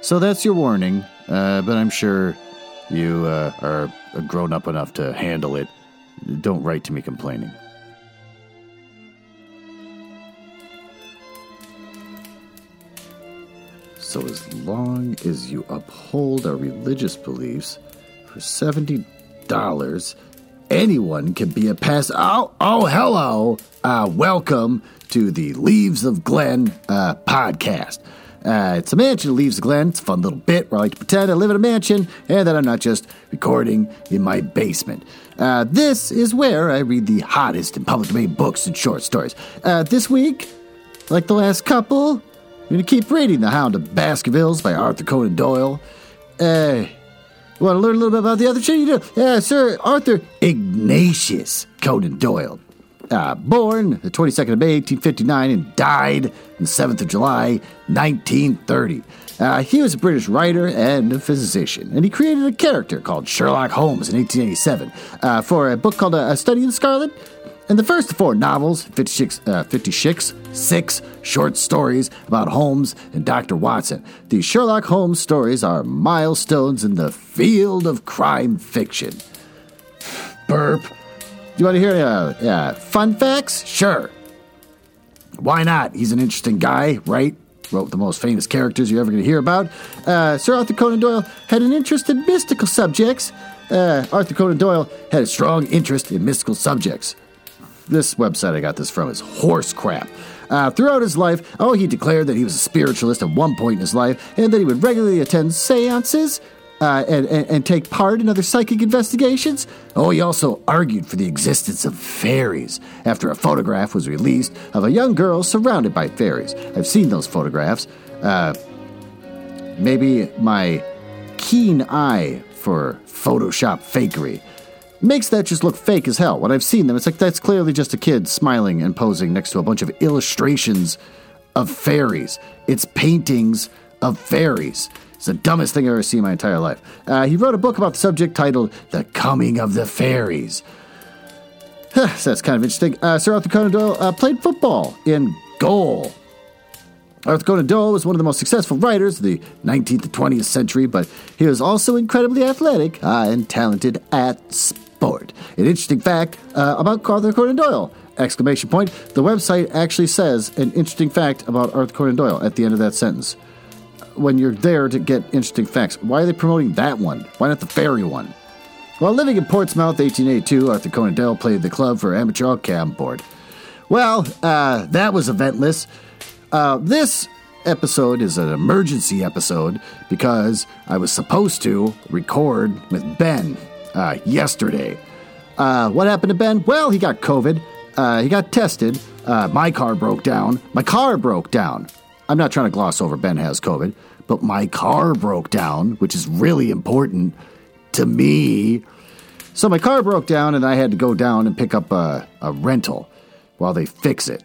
So that's your warning, uh, but I'm sure you uh, are grown up enough to handle it. Don't write to me complaining. So, as long as you uphold our religious beliefs, for $70, anyone can be a pass. Oh, oh, hello. Uh, welcome to the Leaves of Glen uh, podcast. Uh, it's a mansion, Leaves Glen. It's a fun little bit where I like to pretend I live in a mansion and that I'm not just recording in my basement. Uh, this is where I read the hottest in public domain books and short stories. Uh, this week, like the last couple, I'm going to keep reading The Hound of Baskervilles by Arthur Conan Doyle. Uh, want to learn a little bit about the other shit you do? Yeah, Sir Arthur Ignatius Conan Doyle. Uh, born the 22nd of May, 1859, and died the 7th of July, 1930. Uh, he was a British writer and a physician, and he created a character called Sherlock Holmes in 1887 uh, for a book called A Study in Scarlet. And the first four novels, 56, uh, 56, six short stories about Holmes and Dr. Watson. These Sherlock Holmes stories are milestones in the field of crime fiction. Burp. You want to hear uh, uh, fun facts? Sure. Why not? He's an interesting guy, right? Wrote the most famous characters you're ever going to hear about. Uh, Sir Arthur Conan Doyle had an interest in mystical subjects. Uh, Arthur Conan Doyle had a strong interest in mystical subjects. This website I got this from is horse crap. Uh, throughout his life, oh, he declared that he was a spiritualist at one point in his life and that he would regularly attend seances uh, and, and, and, take part in other psychic investigations. Oh, he also argued for the existence of fairies after a photograph was released of a young girl surrounded by fairies. I've seen those photographs. Uh, maybe my keen eye for Photoshop fakery makes that just look fake as hell. When I've seen them, it's like that's clearly just a kid smiling and posing next to a bunch of illustrations of fairies. It's paintings of fairies. It's the dumbest thing I've ever seen in my entire life. Uh, he wrote a book about the subject titled The Coming of the Fairies. so that's kind of interesting. Uh, Sir Arthur Conan Doyle uh, played football in goal. Arthur Conan Doyle was one of the most successful writers of the 19th and 20th century, but he was also incredibly athletic uh, and talented at sport. An interesting fact uh, about Arthur Conan Doyle! Exclamation point. The website actually says an interesting fact about Arthur Conan Doyle at the end of that sentence when you're there to get interesting facts. Why are they promoting that one? Why not the fairy one? While living in Portsmouth, 1882, Arthur Conan Doyle played the club for amateur cam board. Well, uh, that was eventless. Uh, this episode is an emergency episode because I was supposed to record with Ben uh, yesterday. Uh, what happened to Ben? Well, he got COVID. Uh, he got tested. Uh, my car broke down. My car broke down. I'm not trying to gloss over Ben has COVID but my car broke down, which is really important to me. So my car broke down, and I had to go down and pick up a, a rental while they fix it.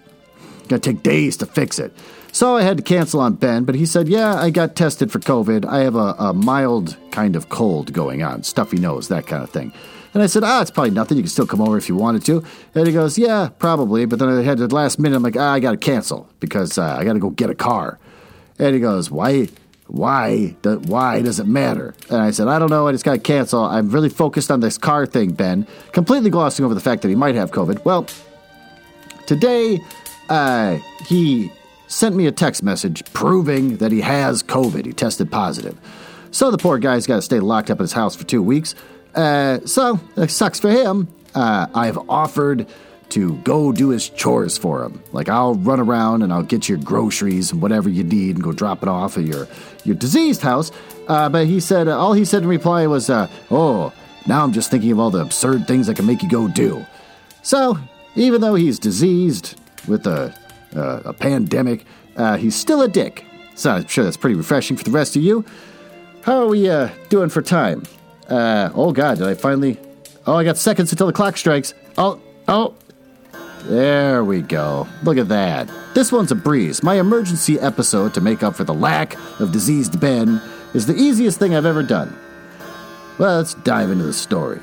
Gonna take days to fix it. So I had to cancel on Ben, but he said, Yeah, I got tested for COVID. I have a, a mild kind of cold going on, stuffy nose, that kind of thing. And I said, Ah, it's probably nothing. You can still come over if you wanted to. And he goes, Yeah, probably. But then I had the last minute, I'm like, Ah, I gotta cancel because uh, I gotta go get a car. And he goes, Why? why why does it matter? And I said, I don't know. I just got to cancel. I'm really focused on this car thing, Ben. Completely glossing over the fact that he might have COVID. Well, today uh, he sent me a text message proving that he has COVID. He tested positive. So the poor guy's got to stay locked up in his house for two weeks. Uh, so it sucks for him. Uh, I've offered to go do his chores for him. Like I'll run around and I'll get your groceries and whatever you need and go drop it off at your your diseased house. Uh, but he said uh, all he said in reply was, uh, "Oh, now I'm just thinking of all the absurd things I can make you go do." So even though he's diseased with a a pandemic, he's still a dick. So I'm sure that's pretty refreshing for the rest of you. How are we doing for time? Uh, oh God, did I finally? Oh, I got seconds until the clock strikes. Oh, oh. There we go. Look at that. This one's a breeze. My emergency episode to make up for the lack of diseased Ben is the easiest thing I've ever done. Well, let's dive into the story.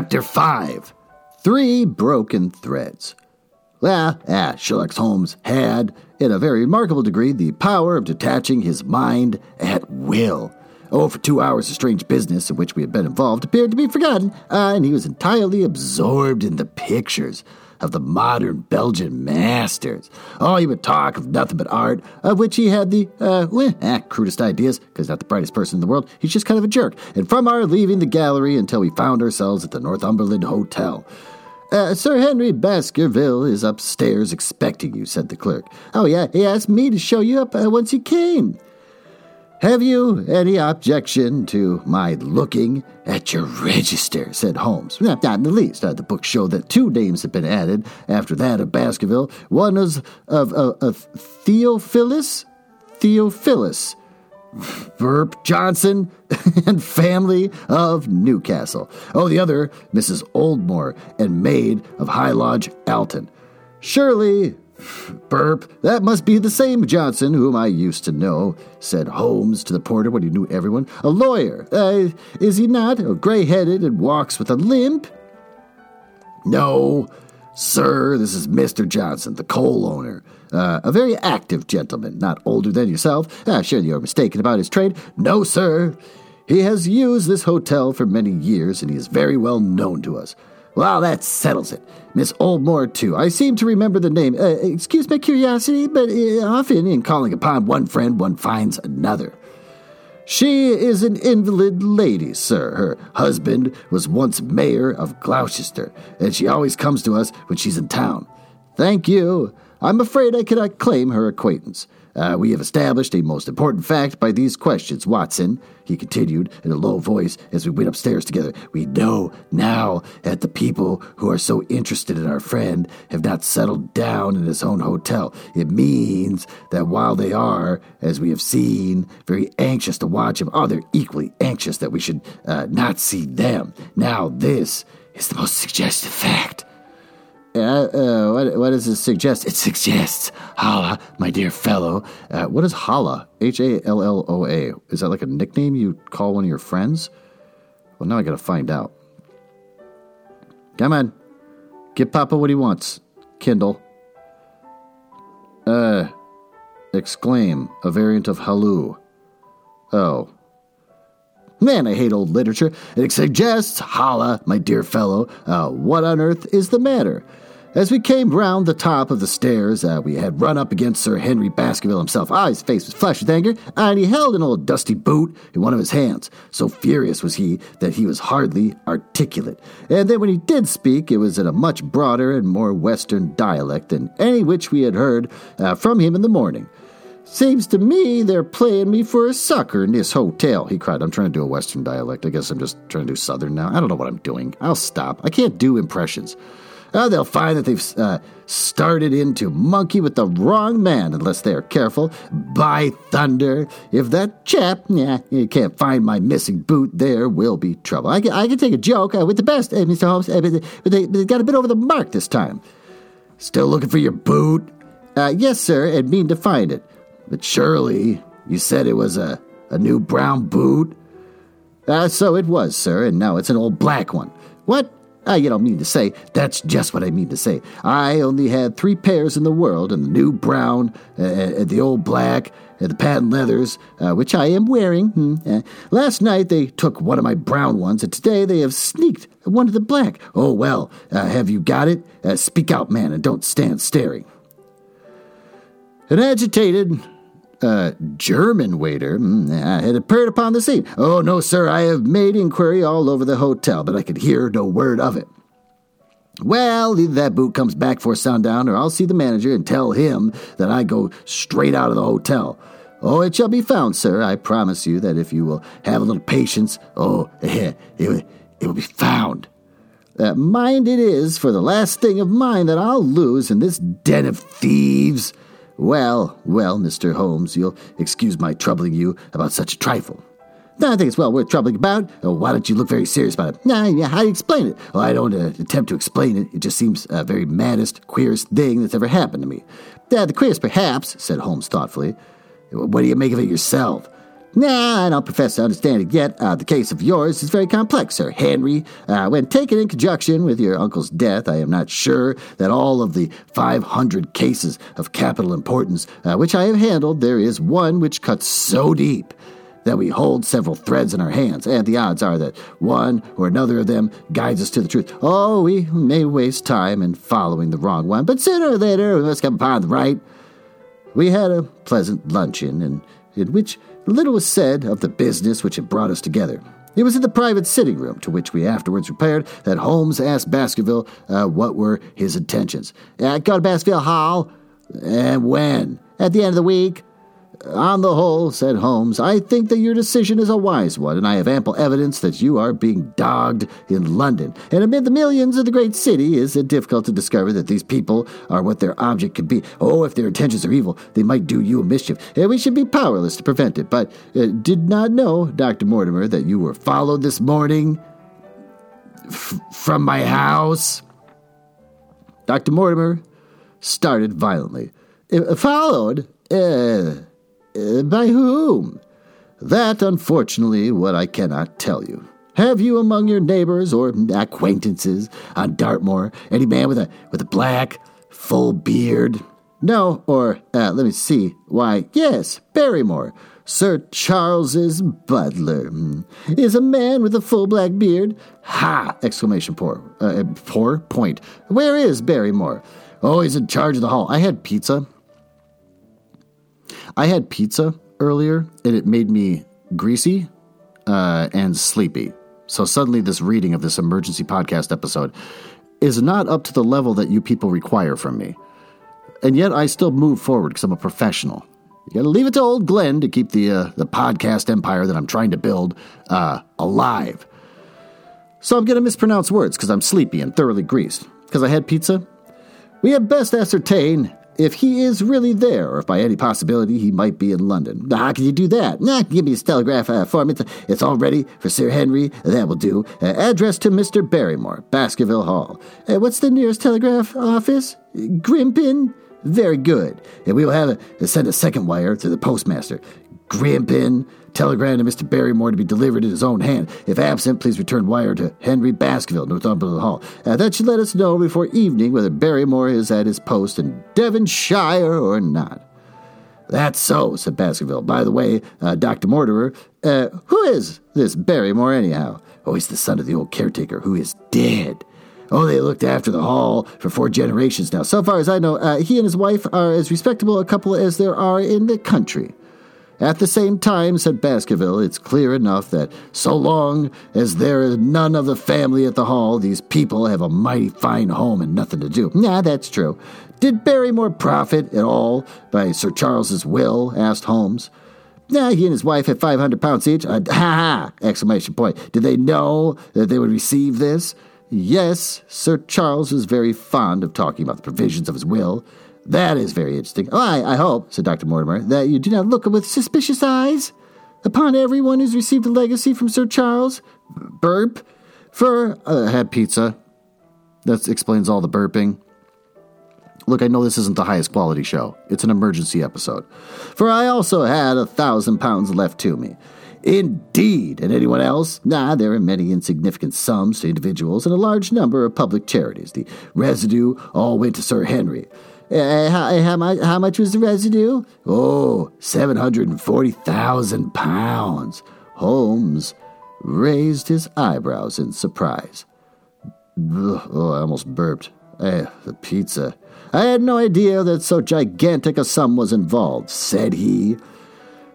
Chapter 5 Three Broken Threads. Well, ah, Sherlock Holmes had, in a very remarkable degree, the power of detaching his mind at will. Oh, for two hours, the strange business in which we had been involved appeared to be forgotten, uh, and he was entirely absorbed in the pictures of the modern Belgian masters. Oh, he would talk of nothing but art, of which he had the, uh, well, eh, crudest ideas, because not the brightest person in the world. He's just kind of a jerk. And from our leaving the gallery until we found ourselves at the Northumberland Hotel. Uh, Sir Henry Baskerville is upstairs expecting you, said the clerk. Oh, yeah, he asked me to show you up uh, once he came. Have you any objection to my looking at your register? said Holmes. Not, not in the least. Uh, the books show that two names have been added after that of Baskerville. One is of, of, of Theophilus, Theophilus, Burp Johnson, and family of Newcastle. Oh, the other, Mrs. Oldmore, and maid of High Lodge, Alton. Surely Burp, that must be the same Johnson whom I used to know, said Holmes to the porter when he knew everyone. A lawyer, uh, is he not? Gray headed and walks with a limp? No, sir, this is Mr. Johnson, the coal owner. Uh, a very active gentleman, not older than yourself. Ah, sure, you're mistaken about his trade. No, sir. He has used this hotel for many years, and he is very well known to us. Well, that settles it. Miss Oldmore, too. I seem to remember the name. Uh, excuse my curiosity, but uh, often in calling upon one friend, one finds another. She is an invalid lady, sir. Her husband was once mayor of Gloucester, and she always comes to us when she's in town. Thank you. I'm afraid I cannot claim her acquaintance. Uh, we have established a most important fact by these questions, Watson, he continued in a low voice as we went upstairs together. We know now that the people who are so interested in our friend have not settled down in his own hotel. It means that while they are, as we have seen, very anxious to watch him, oh, they're equally anxious that we should uh, not see them. Now, this is the most suggestive fact. Uh, uh, what, what does it suggest? It suggests, Holla, my dear fellow. Uh, what is Holla? H A L L O A. Is that like a nickname you call one of your friends? Well, now I gotta find out. Come on. Give Papa what he wants. Kindle. Uh, exclaim, a variant of halloo. Oh. Man, I hate old literature. It suggests, holla, my dear fellow, uh, what on earth is the matter? As we came round the top of the stairs, uh, we had run up against Sir Henry Baskerville himself. Ah, his face was flushed with anger, and he held an old dusty boot in one of his hands. So furious was he that he was hardly articulate. And then when he did speak, it was in a much broader and more western dialect than any which we had heard uh, from him in the morning. Seems to me they're playing me for a sucker in this hotel, he cried. I'm trying to do a western dialect. I guess I'm just trying to do southern now. I don't know what I'm doing. I'll stop. I can't do impressions. Uh, they'll find that they've uh, started in to monkey with the wrong man unless they are careful. By thunder, if that chap yeah, can't find my missing boot, there will be trouble. I can, I can take a joke uh, with the best, uh, Mr. Holmes, uh, but, they, they got a bit over the mark this time. Still looking for your boot? Uh, yes, sir, and mean to find it. But surely you said it was a, a new brown boot? So it was, sir, and now it's an old black one. What? Uh, you don't mean to say. That's just what I mean to say. I only had three pairs in the world, and the new brown, uh, uh the old black, uh, the patent leathers, uh, which I am wearing. Hmm, uh, last night they took one of my brown ones, and today they have sneaked one of the black. Oh, well, uh, have you got it? speak out, man, and don't stand staring. An agitated, uh, German waiter mm, had appeared upon the scene. Oh, no, sir, I have made inquiry all over the hotel, but I could hear no word of it. Well, either that boot comes back before sundown, or I'll see the manager and tell him that I go straight out of the hotel. Oh, it shall be found, sir. I promise you that if you will have a little patience, oh, it, it, it will be found. Uh, mind it is for the last thing of mine that I'll lose in this den of thieves. Well, well, Mr. Holmes, you'll excuse my troubling you about such a trifle. No, I think it's well worth troubling about. Oh, why don't you look very serious about it? Nah, yeah, how do you explain it? Well, I don't uh, attempt to explain it. It just seems a very maddest, queerest thing that's ever happened to me. Uh, the queerest, perhaps, said Holmes thoughtfully. What do you make of it yourself? Nah, I don't profess to understand it yet. Uh, the case of yours is very complex, Sir Henry. Uh, when taken in conjunction with your uncle's death, I am not sure that all of the 500 cases of capital importance uh, which I have handled, there is one which cuts so deep that we hold several threads in our hands, and the odds are that one or another of them guides us to the truth. Oh, we may waste time in following the wrong one, but sooner or later we must come upon the right. We had a pleasant luncheon, in, in which little was said of the business which had brought us together. It was in the private sitting room to which we afterwards repaired that Holmes asked Baskerville uh, what were his intentions. I go to Baskerville Hall. And when? At the end of the week. On the whole, said Holmes, I think that your decision is a wise one, and I have ample evidence that you are being dogged in London. And amid the millions of the great city, is it difficult to discover that these people are what their object could be. Oh, if their intentions are evil, they might do you a mischief, and we should be powerless to prevent it. But uh, did not know, Dr. Mortimer, that you were followed this morning f- from my house. Dr. Mortimer started violently. Uh, followed? Uh, uh, by whom? That, unfortunately, what I cannot tell you. Have you among your neighbors or acquaintances on Dartmoor any man with a with a black, full beard? No, or uh, let me see. Why, yes, Barrymore, Sir Charles's butler, hmm. is a man with a full black beard. Ha! Exclamation point. Uh, poor point. Where is Barrymore? Oh, he's in charge of the hall. I had pizza I had pizza earlier and it made me greasy uh, and sleepy. So suddenly, this reading of this emergency podcast episode is not up to the level that you people require from me. And yet, I still move forward because I'm a professional. You got to leave it to old Glenn to keep the uh, the podcast empire that I'm trying to build uh, alive. So I'm to mispronounce words because I'm sleepy and thoroughly greased. Because I had pizza. We had best ascertain if he is really there, or if by any possibility he might be in London. How can you do that? Nah, give me his telegraph uh, form. It's, it's all ready for Sir Henry. That will do. Uh, address to Mr. Barrymore, Baskerville Hall. Uh, what's the nearest telegraph office? Grimpen? Very good. And we will have a, send a second wire to the postmaster. Grimpen, telegram to Mr. Barrymore to be delivered in his own hand. If absent, please return wire to Henry Baskerville, Northumberland Hall. Uh, that should let us know before evening whether Barrymore is at his post in Devonshire or not. That's so, said Baskerville. By the way, uh, Dr. Mortimer, uh, who is this Barrymore anyhow? Oh, he's the son of the old caretaker who is dead. Oh, they looked after the hall for four generations now. So far as I know, uh, he and his wife are as respectable a couple as there are in the country. At the same time, said Baskerville, it's clear enough that so long as there is none of the family at the hall, these people have a mighty fine home and nothing to do. Nah, that's true. Did Barrymore profit at all by Sir Charles's will? asked Holmes. Nah, he and his wife had five hundred pounds each. Uh, ha ha! Exclamation point. Did they know that they would receive this? Yes, Sir Charles was very fond of talking about the provisions of his will. That is very interesting. Oh, I, I hope, said Dr. Mortimer, that you do not look with suspicious eyes upon everyone who's received a legacy from Sir Charles. Burp. For uh, had pizza. That explains all the burping. Look, I know this isn't the highest quality show. It's an emergency episode. For I also had a thousand pounds left to me. Indeed. And anyone else? Nah, there are many insignificant sums to individuals and a large number of public charities. The residue all went to Sir Henry. Uh, how, how, much, how much was the residue? Oh, 740,000 pounds. Holmes raised his eyebrows in surprise. Oh, I almost burped. Eh, the pizza. I had no idea that so gigantic a sum was involved, said he.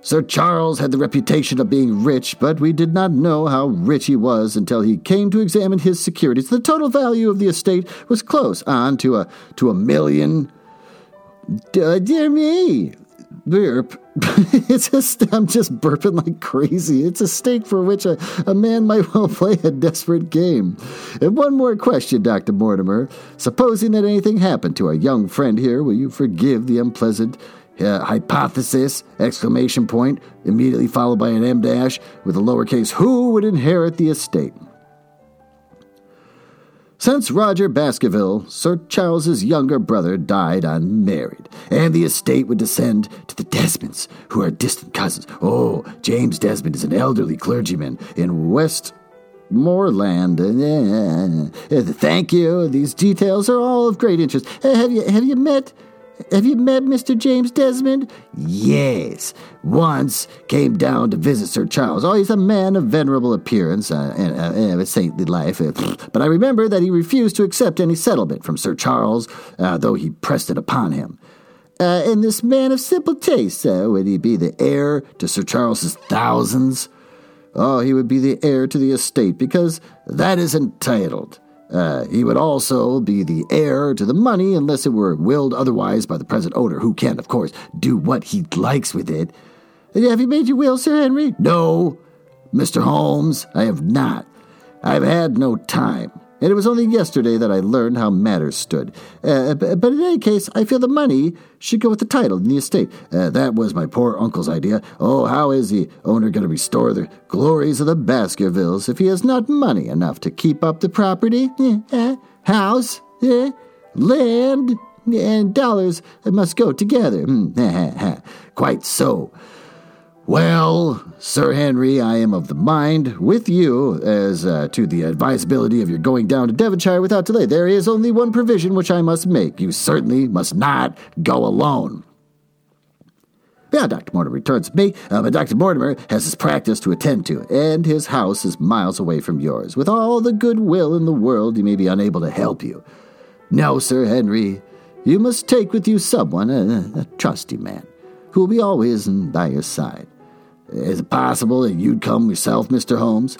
Sir Charles had the reputation of being rich, but we did not know how rich he was until he came to examine his securities. The total value of the estate was close on to a to a million. Uh, dear me, burp. it's just I'm just burping like crazy. It's a stake for which a, a man might well play a desperate game. And one more question, Dr. Mortimer. Supposing that anything happened to our young friend here, will you forgive the unpleasant uh, hypothesis, exclamation point, immediately followed by an M dash with a lowercase who would inherit the estate. Since Roger Baskerville, Sir Charles's younger brother, died unmarried, and the estate would descend to the Desmonds, who are distant cousins. Oh, James Desmond is an elderly clergyman in Westmoreland. Uh, thank you. These details are all of great interest. Have you have you met have you met Mr. James Desmond? Yes. Once came down to visit Sir Charles. Oh, he's a man of venerable appearance uh, and, uh, and a saintly life. Uh, but I remember that he refused to accept any settlement from Sir Charles, uh, though he pressed it upon him. Uh, and this man of simple taste, uh, would he be the heir to Sir Charles's thousands? Oh, he would be the heir to the estate because that is entitled. Uh, he would also be the heir to the money unless it were willed otherwise by the present owner, who can, of course, do what he likes with it. Have you made your will, Sir Henry? No, Mr. Holmes, I have not. I've had no time and it was only yesterday that I learned how matters stood. Uh, but in any case, I feel the money should go with the title and the estate. Uh, that was my poor uncle's idea. Oh, how is the owner going to restore the glories of the Baskervilles if he has not money enough to keep up the property? Eh, eh, house, eh, land, and dollars must go together. Hmm, quite so. Well, Sir Henry, I am of the mind, with you, as uh, to the advisability of your going down to Devonshire without delay. There is only one provision which I must make. You certainly must not go alone. Yeah, Dr. Mortimer returns to me, uh, but Dr. Mortimer has his practice to attend to, and his house is miles away from yours. With all the good will in the world, he may be unable to help you. No, Sir Henry, you must take with you someone, a, a trusty man, who will be always by your side. Is it possible that you'd come yourself, Mr. Holmes?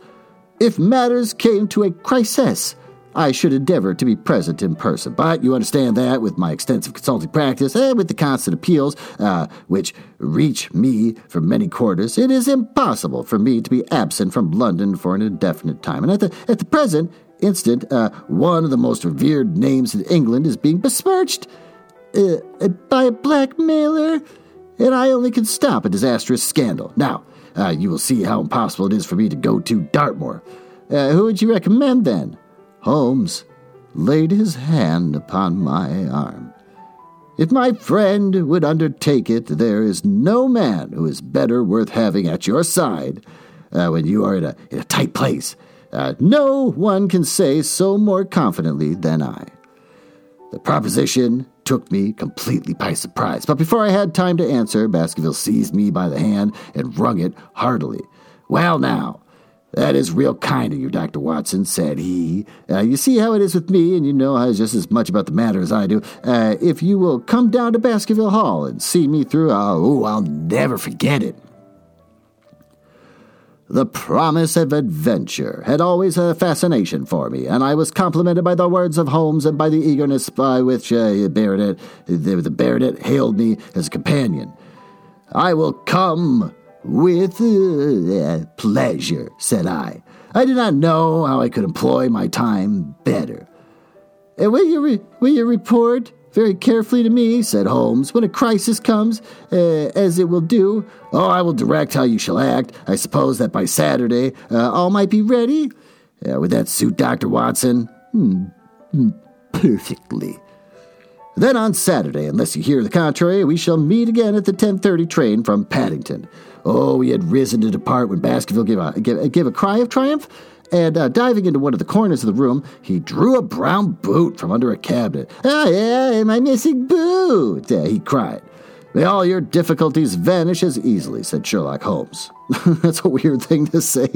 If matters came to a crisis, I should endeavor to be present in person. But you understand that with my extensive consulting practice and with the constant appeals, uh, which reach me from many quarters, it is impossible for me to be absent from London for an indefinite time. And at the, at the present instant, uh, one of the most revered names in England is being besmirched uh, by a blackmailer and I only can stop a disastrous scandal. Now, uh, you will see how impossible it is for me to go to Dartmoor. Uh, who would you recommend then? Holmes laid his hand upon my arm. If my friend would undertake it, there is no man who is better worth having at your side uh, when you are in a, in a tight place. Uh, no one can say so more confidently than I. The proposition took me completely by surprise. But before I had time to answer, Baskerville seized me by the hand and wrung it heartily. Well, now, that is real kind of you, Dr. Watson, said he. Uh, you see how it is with me, and you know just as much about the matter as I do. Uh, if you will come down to Baskerville Hall and see me through, ooh, I'll never forget it. The promise of adventure had always a fascination for me, and I was complimented by the words of Holmes and by the eagerness by which uh, Baronet, the, the Baronet hailed me as a companion. I will come with uh, pleasure, said I. I did not know how I could employ my time better. And will you, re- will you report very carefully to me, said Holmes, when a crisis comes, uh, as it will do. Oh, I will direct how you shall act. I suppose that by Saturday uh, all might be ready. Uh, would that suit Dr. Watson? Hmm, hmm, perfectly. Then on Saturday, unless you hear the contrary, we shall meet again at the 10.30 train from Paddington. Oh, we had risen to depart when Baskerville gave a, gave, gave a cry of triumph and uh, diving into one of the corners of the room, he drew a brown boot from under a cabinet. Ah, yeah, my missing boot, uh, he cried. May all your difficulties vanish as easily, said Sherlock Holmes. That's a weird thing to say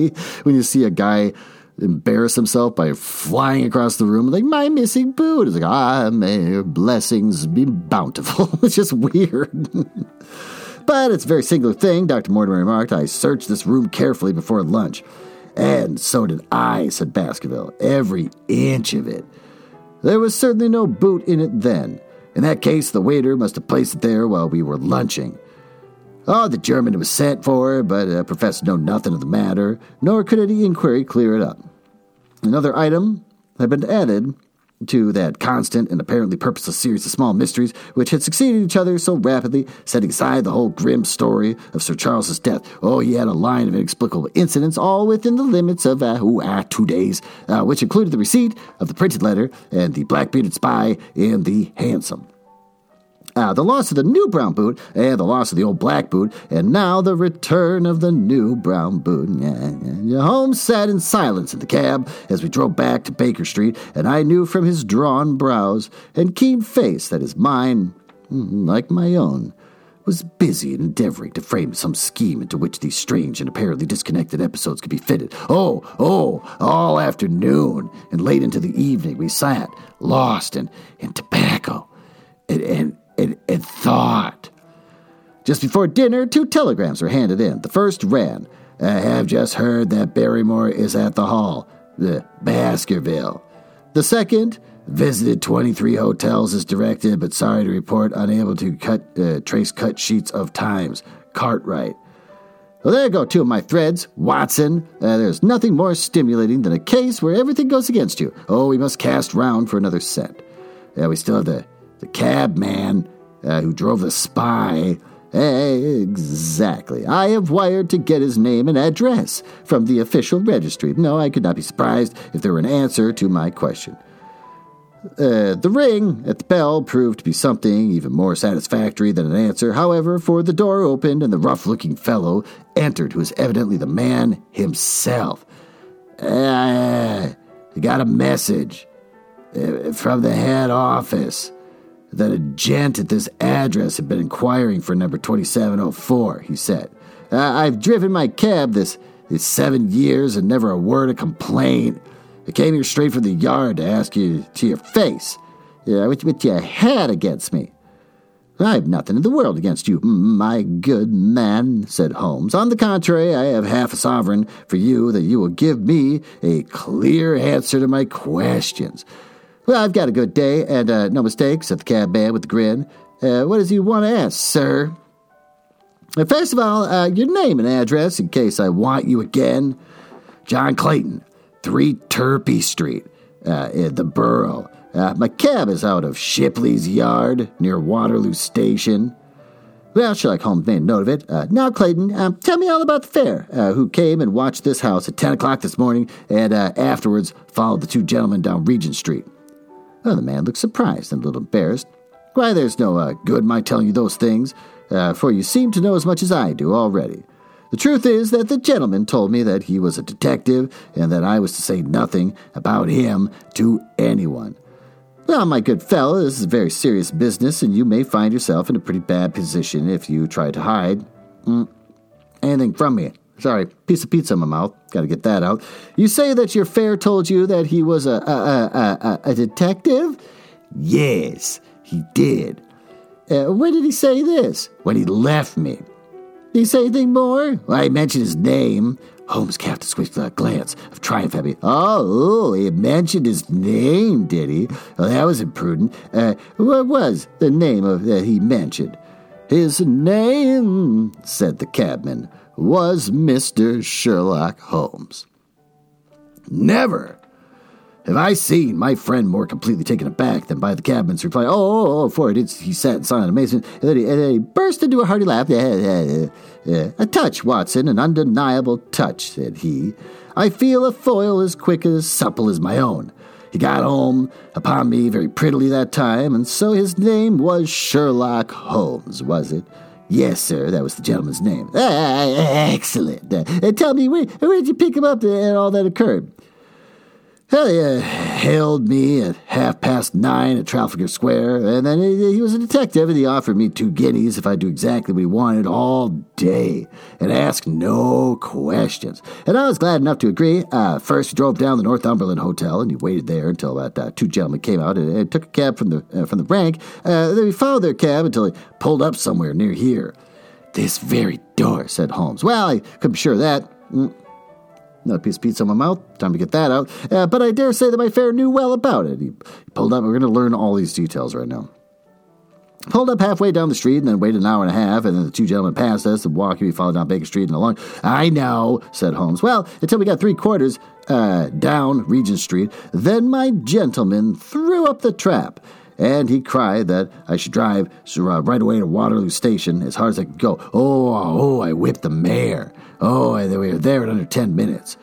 when you see a guy embarrass himself by flying across the room like my missing boot. It's like, ah, may your blessings be bountiful. it's just weird. but it's a very singular thing, Dr. Mortimer remarked. I searched this room carefully before lunch. And so did I, said Baskerville. Every inch of it. There was certainly no boot in it then. In that case, the waiter must have placed it there while we were lunching. Oh, the German was sent for, but the professor knew nothing of the matter, nor could any inquiry clear it up. Another item had been added to that constant and apparently purposeless series of small mysteries which had succeeded each other so rapidly, setting aside the whole grim story of Sir Charles's death. Oh, he had a line of inexplicable incidents, all within the limits of uh, ooh, two days, uh, which included the receipt of the printed letter and the black bearded spy and the hansom. Uh, the loss of the new brown boot and the loss of the old black boot, and now the return of the new brown boot. Holmes sat in silence in the cab as we drove back to Baker Street, and I knew from his drawn brows and keen face that his mind, hmm, like my own, was busy in endeavoring to frame some scheme into which these strange and apparently disconnected episodes could be fitted. Oh, oh, all afternoon and late into the evening we sat, lost in, in tobacco and, and and, and thought. Just before dinner, two telegrams were handed in. The first ran, I have just heard that Barrymore is at the hall, the Baskerville. The second, visited 23 hotels as directed, but sorry to report unable to cut uh, trace cut sheets of Times. Cartwright. Well, there go two of my threads, Watson. Uh, there's nothing more stimulating than a case where everything goes against you. Oh, we must cast round for another set. Yeah, we still have the the cabman uh, who drove the spy. Exactly. I have wired to get his name and address from the official registry. No, I could not be surprised if there were an answer to my question. Uh, the ring at the bell proved to be something even more satisfactory than an answer, however, for the door opened and the rough looking fellow entered, who was evidently the man himself. Uh, I got a message uh, from the head office that a gent at this address had been inquiring for number 2704, he said. Uh, I've driven my cab this, this seven years and never a word of complaint. I came here straight from the yard to ask you to your face yeah, what, what you had against me. I have nothing in the world against you, my good man, said Holmes. On the contrary, I have half a sovereign for you that you will give me a clear answer to my questions. Well, I've got a good day, and uh, no mistake, said the cabman with a grin. Uh, what does he want to ask, sir? Uh, first of all, uh, your name and address in case I want you again. John Clayton, 3 Turpey Street, uh, in the borough. Uh, my cab is out of Shipley's Yard near Waterloo Station. Well, Sherlock Holmes made note of it. Uh, now, Clayton, um, tell me all about the fare, uh, who came and watched this house at 10 o'clock this morning and uh, afterwards followed the two gentlemen down Regent Street. Well, the man looked surprised and a little embarrassed. Why, there's no uh, good my telling you those things, uh, for you seem to know as much as I do already. The truth is that the gentleman told me that he was a detective and that I was to say nothing about him to anyone. Well, my good fellow, this is very serious business, and you may find yourself in a pretty bad position if you try to hide mm, anything from me. Sorry, piece of pizza in my mouth. Got to get that out. You say that your fare told you that he was a, a, a, a, detective? Yes, he did. Uh, when did he say this? When he left me. Did he say anything more? Well, I mentioned his name. Holmes cast a swift uh, glance of triumph at me. Oh, he mentioned his name, did he? Well, that was imprudent. Uh, what was the name of that he mentioned? His name, said the cabman, was Mr. Sherlock Holmes. Never have I seen my friend more completely taken aback than by the cabman's reply, Oh, oh, oh, oh for it, it's, he sat in silent amazement, and then, he, and then he burst into a hearty laugh. a touch, Watson, an undeniable touch, said he. I feel a foil as quick as supple as my own. He got home upon me very prettily that time, and so his name was Sherlock Holmes, was it? Yes, sir, that was the gentleman's name. Ah, excellent. Uh, tell me, where, where did you pick him up and all that occurred? He uh, hailed me at half past nine at Trafalgar Square, and then he, he, was a detective, and he offered me two guineas if I do exactly what he wanted all day, and asked no questions. And I was glad enough to agree. Uh, first, he drove down the Northumberland Hotel, and he waited there until about uh, two gentlemen came out and, and, took a cab from the uh, from the rank. Uh, then we followed their cab until he pulled up somewhere near here. This very door, said Holmes. Well, I couldn't be sure of that. Mm. Another piece of pizza in my mouth. Time to get that out. Uh, but I dare say that my fare knew well about it. He pulled up. We're going to learn all these details right now. Pulled up halfway down the street and then waited an hour and a half, and then the two gentlemen passed us and walking. We followed down Baker Street and along. I know, said Holmes. Well, until we got three quarters uh, down Regent Street, then my gentleman threw up the trap and he cried that I should drive uh, right away to Waterloo Station as hard as I could go. Oh, oh, I whipped the mare. Oh, and we were there in under ten minutes.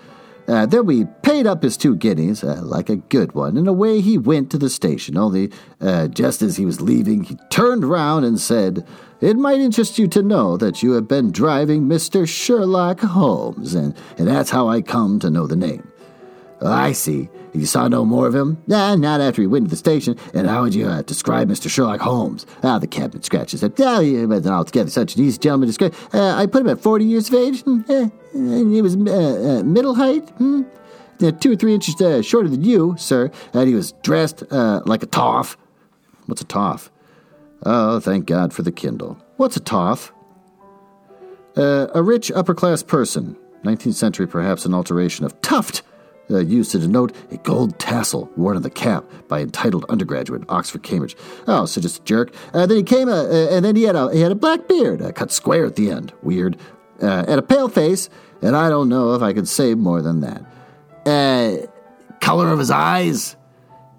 Uh, then we paid up his two guineas, uh, like a good one, and away he went to the station. Only, uh, just as he was leaving, he turned round and said, It might interest you to know that you have been driving Mr. Sherlock Holmes, and, and that's how I come to know the name. Oh, I see. You saw no more of him? Nah, not after he went to the station. And how would you uh, describe Mr. Sherlock Holmes? Ah, the captain scratches head. Yeah, he wasn't altogether such an easy gentleman to describe. Uh, I put him at 40 years of age. Mm, eh, and he was uh, uh, middle height. Hmm? two or three inches uh, shorter than you, sir. And he was dressed uh, like a toff. What's a toff? Oh, thank God for the Kindle. What's a toff? a rich upper class person. 19th century, perhaps an alteration of tuft uh, used to denote a gold tassel worn on the cap by entitled undergraduate Oxford, Cambridge. Oh, so just a jerk. Uh, then he came, uh, uh and then he had a he had a black beard, uh, cut square at the end, weird, uh, and a pale face. And I don't know if I could say more than that. color of his eyes?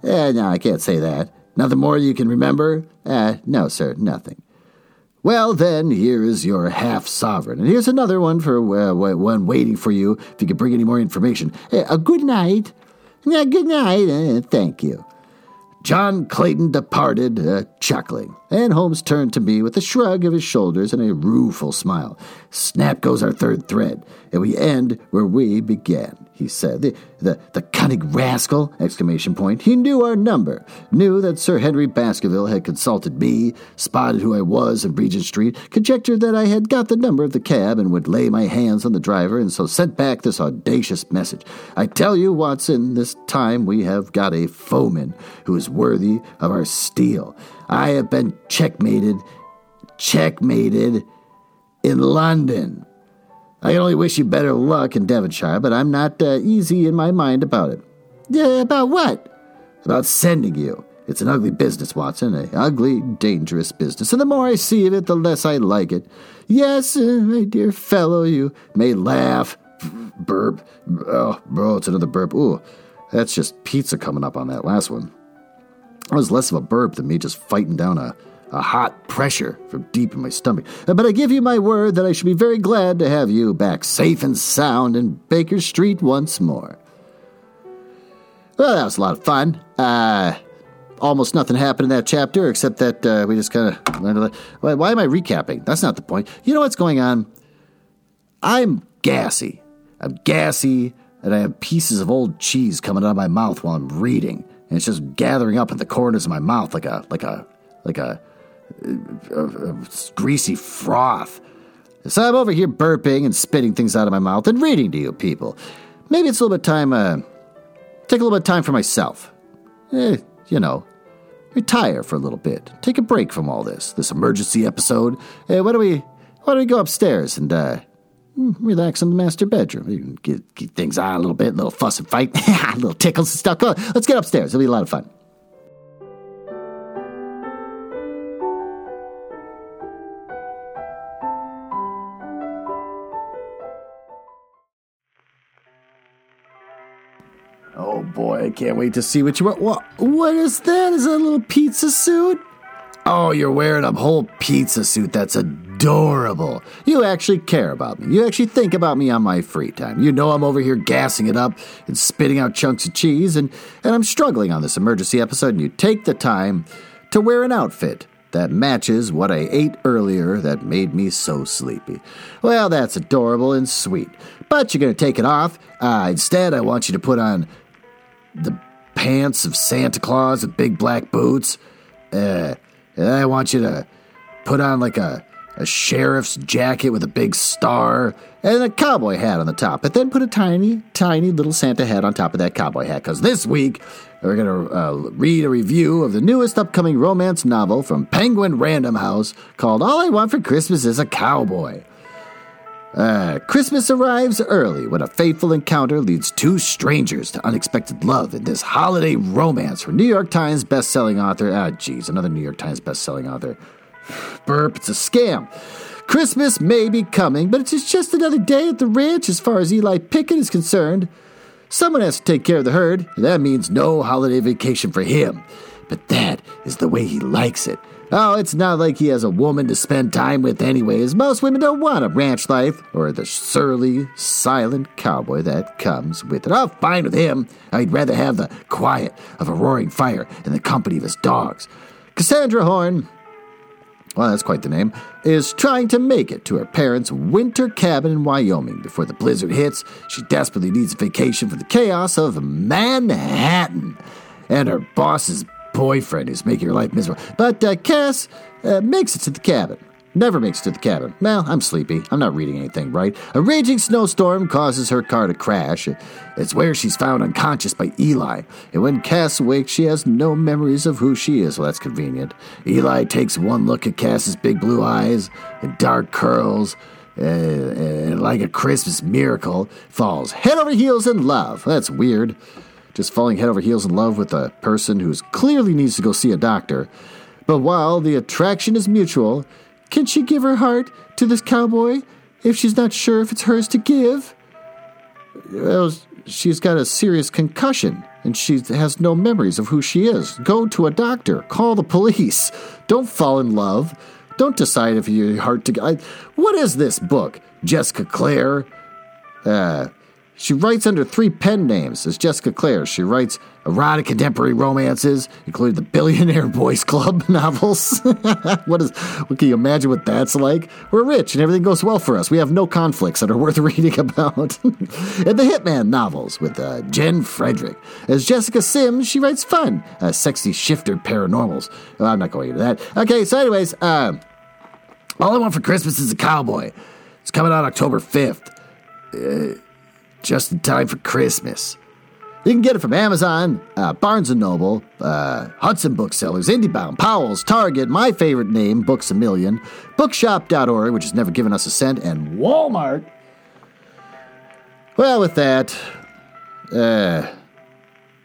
no, I can't say that. Nothing more you can remember? no, sir, nothing. Well, then, here is your half sovereign. And here's another one for uh, one waiting for you if you could bring any more information. Uh, a good night. Good night. Uh, thank you. John Clayton departed, uh, chuckling, and Holmes turned to me with a shrug of his shoulders and a rueful smile. Snap goes our third thread, and we end where we began he said. The, the, the cunning rascal! Exclamation point. He knew our number, knew that Sir Henry Baskerville had consulted me, spotted who I was in Regent Street, conjectured that I had got the number of the cab and would lay my hands on the driver, and so sent back this audacious message. I tell you, Watson, this time we have got a foeman who is worthy of our steel. I have been checkmated, checkmated in London. I can only wish you better luck in Devonshire, but I'm not uh, easy in my mind about it. Yeah, about what? About sending you. It's an ugly business, Watson, an ugly, dangerous business, and the more I see of it, the less I like it. Yes, uh, my dear fellow, you may laugh, burp. Oh, bro, it's another burp. Ooh, that's just pizza coming up on that last one. It was less of a burp than me just fighting down a a hot pressure from deep in my stomach. Uh, but I give you my word that I should be very glad to have you back safe and sound in Baker Street once more. Well, that was a lot of fun. Uh, almost nothing happened in that chapter except that uh, we just kind of learned. a Why, why am I recapping? That's not the point. You know what's going on? I'm gassy. I'm gassy, and I have pieces of old cheese coming out of my mouth while I'm reading, and it's just gathering up in the corners of my mouth like a like a like a greasy froth. So I'm over here burping and spitting things out of my mouth and reading to you people. Maybe it's a little bit time, uh, take a little bit of time for myself. Eh, you know, retire for a little bit. Take a break from all this, this emergency episode. Eh, why don't we, why don't we go upstairs and, uh, relax in the master bedroom. Get, get things on a little bit, a little fuss and fight, a little tickles and stuff. Let's get upstairs. It'll be a lot of fun. I can't wait to see what you want. What, what is that? Is that a little pizza suit? Oh, you're wearing a whole pizza suit. That's adorable. You actually care about me. You actually think about me on my free time. You know I'm over here gassing it up and spitting out chunks of cheese, and, and I'm struggling on this emergency episode, and you take the time to wear an outfit that matches what I ate earlier that made me so sleepy. Well, that's adorable and sweet. But you're going to take it off. Uh, instead, I want you to put on the pants of Santa Claus with big black boots. Uh, I want you to put on like a a sheriff's jacket with a big star, and a cowboy hat on the top. But then put a tiny, tiny little Santa hat on top of that cowboy hat. Because this week, we're going to uh, read a review of the newest upcoming romance novel from Penguin Random House called All I Want for Christmas is a Cowboy. Uh, Christmas arrives early when a fateful encounter leads two strangers to unexpected love in this holiday romance from New York Times bestselling author. Ah, geez, another New York Times bestselling author. Burp, it's a scam. Christmas may be coming, but it's just another day at the ranch as far as Eli Pickett is concerned. Someone has to take care of the herd, and that means no holiday vacation for him. But that is the way he likes it. Oh, it's not like he has a woman to spend time with, anyways. Most women don't want a ranch life or the surly, silent cowboy that comes with it. I'm fine with him. I'd rather have the quiet of a roaring fire and the company of his dogs. Cassandra Horn, well, that's quite the name, is trying to make it to her parents' winter cabin in Wyoming before the blizzard hits. She desperately needs a vacation from the chaos of Manhattan. And her boss's boyfriend who's making her life miserable. But uh, Cass uh, makes it to the cabin. Never makes it to the cabin. Well, I'm sleepy. I'm not reading anything right. A raging snowstorm causes her car to crash. It's where she's found unconscious by Eli. And when Cass awakes, she has no memories of who she is. Well, that's convenient. Eli takes one look at Cass's big blue eyes and dark curls. Uh, and like a Christmas miracle, falls head over heels in love. That's weird just falling head over heels in love with a person who clearly needs to go see a doctor. But while the attraction is mutual, can she give her heart to this cowboy if she's not sure if it's hers to give? Well, she's got a serious concussion and she has no memories of who she is. Go to a doctor, call the police. Don't fall in love. Don't decide if your heart to. I, what is this book? Jessica Clare? Uh, she writes under three pen names as Jessica Clare. She writes erotic contemporary romances, including the Billionaire Boys Club novels. what is? What can you imagine what that's like? We're rich and everything goes well for us. We have no conflicts that are worth reading about. and the Hitman novels with uh, Jen Frederick. As Jessica Sims, she writes fun, uh, sexy shifter paranormals. I'm not going into that. Okay, so anyways, uh, all I want for Christmas is a cowboy. It's coming out October 5th. Just in time for Christmas. You can get it from Amazon, uh, Barnes & Noble, uh, Hudson Booksellers, IndieBound, Powell's, Target, my favorite name, Books A Million, Bookshop.org, which has never given us a cent, and Walmart. Well, with that, uh,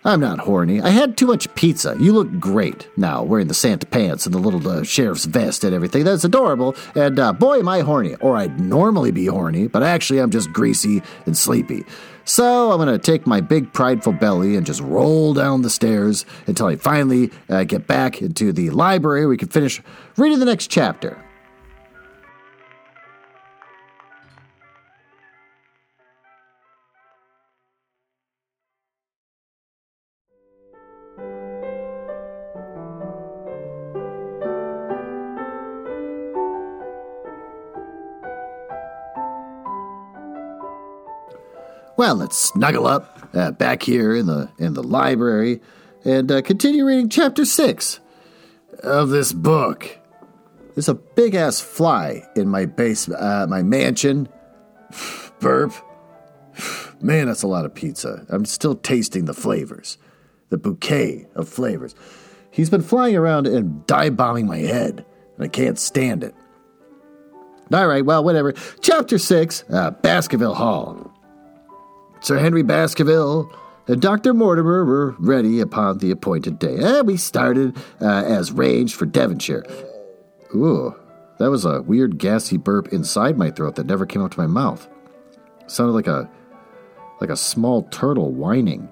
I'm not horny. I had too much pizza. You look great now, wearing the Santa pants and the little uh, sheriff's vest and everything. That's adorable. And uh, boy, am I horny. Or I'd normally be horny, but actually I'm just greasy and sleepy. So I'm going to take my big prideful belly and just roll down the stairs until I finally uh, get back into the library. We can finish reading the next chapter. Well, let's snuggle up uh, back here in the in the library and uh, continue reading chapter six of this book. There's a big ass fly in my base, uh, my mansion. Burp. Man, that's a lot of pizza. I'm still tasting the flavors, the bouquet of flavors. He's been flying around and dive bombing my head, and I can't stand it. All right, well, whatever. Chapter 6 uh, Baskerville Hall. Sir Henry Baskerville and Dr. Mortimer were ready upon the appointed day, and we started uh, as ranged for Devonshire. Ooh, that was a weird gassy burp inside my throat that never came out to my mouth. It sounded like a like a small turtle whining.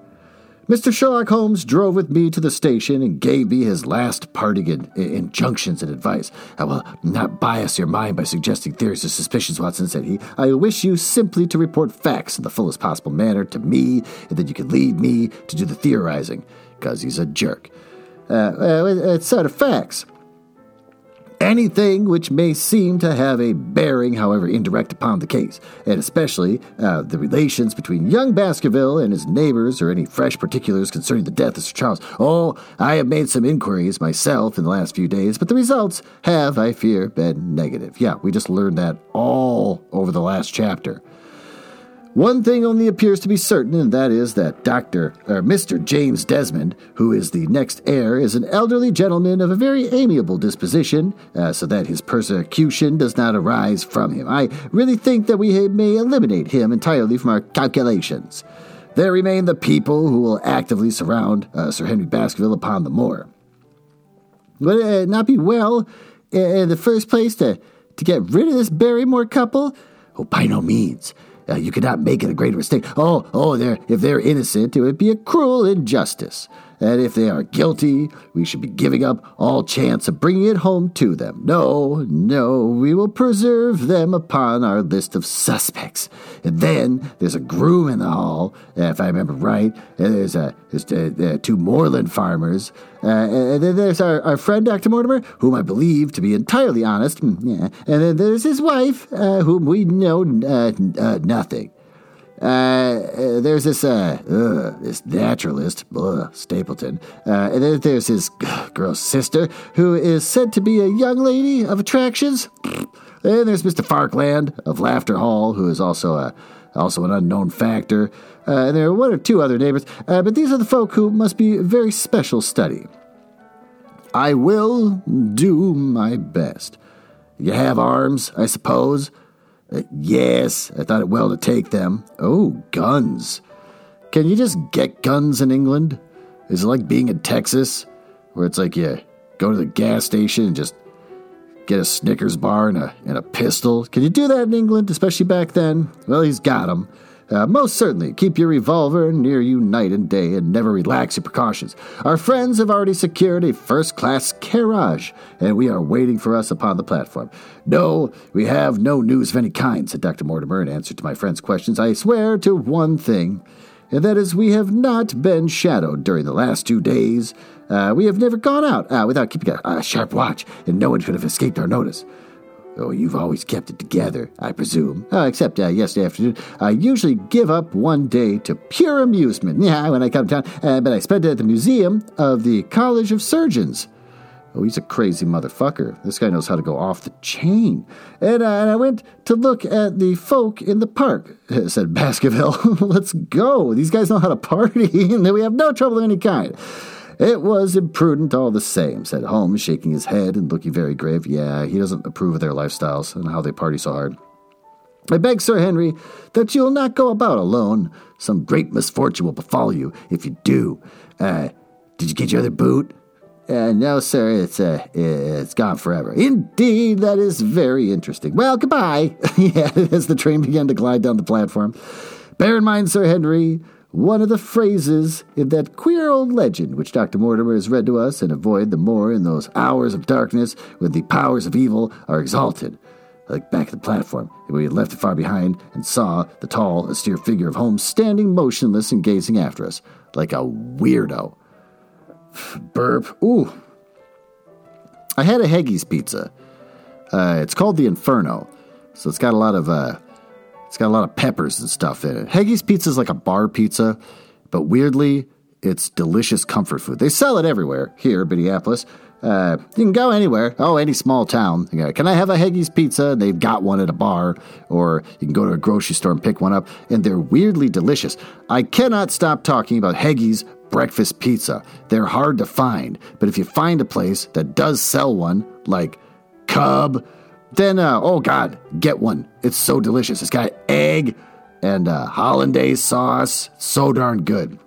Mr. Sherlock Holmes drove with me to the station and gave me his last parting in, in, injunctions and advice. I will not bias your mind by suggesting theories or suspicions, Watson, said he. I wish you simply to report facts in the fullest possible manner to me, and then you can lead me to do the theorizing, because he's a jerk. Uh, uh, it's sort of facts. Anything which may seem to have a bearing, however indirect, upon the case, and especially uh, the relations between young Baskerville and his neighbors, or any fresh particulars concerning the death of Sir Charles. Oh, I have made some inquiries myself in the last few days, but the results have, I fear, been negative. Yeah, we just learned that all over the last chapter. One thing only appears to be certain, and that is that Dr. or Mr. James Desmond, who is the next heir, is an elderly gentleman of a very amiable disposition, uh, so that his persecution does not arise from him. I really think that we may eliminate him entirely from our calculations. There remain the people who will actively surround uh, Sir Henry Baskerville upon the moor. Would it not be well, in the first place, to, to get rid of this Barrymore couple? Oh, by no means. Uh, you cannot make it a greater mistake. Oh, oh, they're, if they're innocent, it would be a cruel injustice. And if they are guilty, we should be giving up all chance of bringing it home to them. No, no, we will preserve them upon our list of suspects. And then there's a groom in the hall, if I remember right. And there's, a, there's uh, uh, two moorland farmers. Uh, and then there's our, our friend, Dr. Mortimer, whom I believe to be entirely honest. Hmm. And then there's his wife, uh, whom we know uh, uh, nothing. Uh, uh, there's this uh, uh, this naturalist, Stapleton, uh, and then there's his girl's sister, who is said to be a young lady of attractions. And there's Mr. Frankland of Lafter Hall, who is also a also an unknown factor. And there are one or two other neighbors, but these are the folk who must be very special study. I will do my best. You have arms, I suppose. Yes, I thought it well to take them. Oh, guns. Can you just get guns in England? Is it like being in Texas, where it's like you go to the gas station and just get a Snickers bar and a, and a pistol? Can you do that in England, especially back then? Well, he's got 'em. Uh, most certainly, keep your revolver near you night and day and never relax your precautions. Our friends have already secured a first class carriage, and we are waiting for us upon the platform. No, we have no news of any kind, said Dr. Mortimer in answer to my friend's questions. I swear to one thing, and that is we have not been shadowed during the last two days. Uh, we have never gone out uh, without keeping a, a sharp watch, and no one could have escaped our notice. Oh, you've always kept it together, I presume. Uh, except uh, yesterday afternoon. I usually give up one day to pure amusement. Yeah, when I come down. Uh, but I spent it at the museum of the College of Surgeons. Oh, he's a crazy motherfucker. This guy knows how to go off the chain. And, uh, I went to look at the folk in the park, said Baskerville. Let's go. These guys know how to party, and we have no trouble of any kind. It was imprudent all the same, said Holmes, shaking his head and looking very grave. Yeah, he doesn't approve of their lifestyles and how they party so hard. I beg, Sir Henry, that you'll not go about alone. Some great misfortune will befall you if you do. Uh, did you get your other boot? Uh, no, sir, it's uh, it's gone forever. Indeed, that is very interesting. Well, goodbye. yeah, as the train began to glide down the platform. Bear in mind, Sir Henry, one of the phrases in that queer old legend which Dr. Mortimer has read to us, and avoid the moor in those hours of darkness when the powers of evil are exalted. Like back at the platform, we had left it far behind and saw the tall, austere figure of Holmes standing motionless and gazing after us, like a weirdo. Burp. Ooh. I had a Heggie's pizza. Uh, it's called the Inferno, so it's got a lot of uh, it's got a lot of peppers and stuff in it. Heggie's Pizza is like a bar pizza, but weirdly, it's delicious comfort food. They sell it everywhere here, Minneapolis. Uh, you can go anywhere. Oh, any small town. Can I have a Heggie's Pizza? They've got one at a bar, or you can go to a grocery store and pick one up, and they're weirdly delicious. I cannot stop talking about Heggie's breakfast pizza. They're hard to find, but if you find a place that does sell one, like Cub, then, uh, oh God, get one. It's so delicious. It's got egg and uh, hollandaise sauce. So darn good.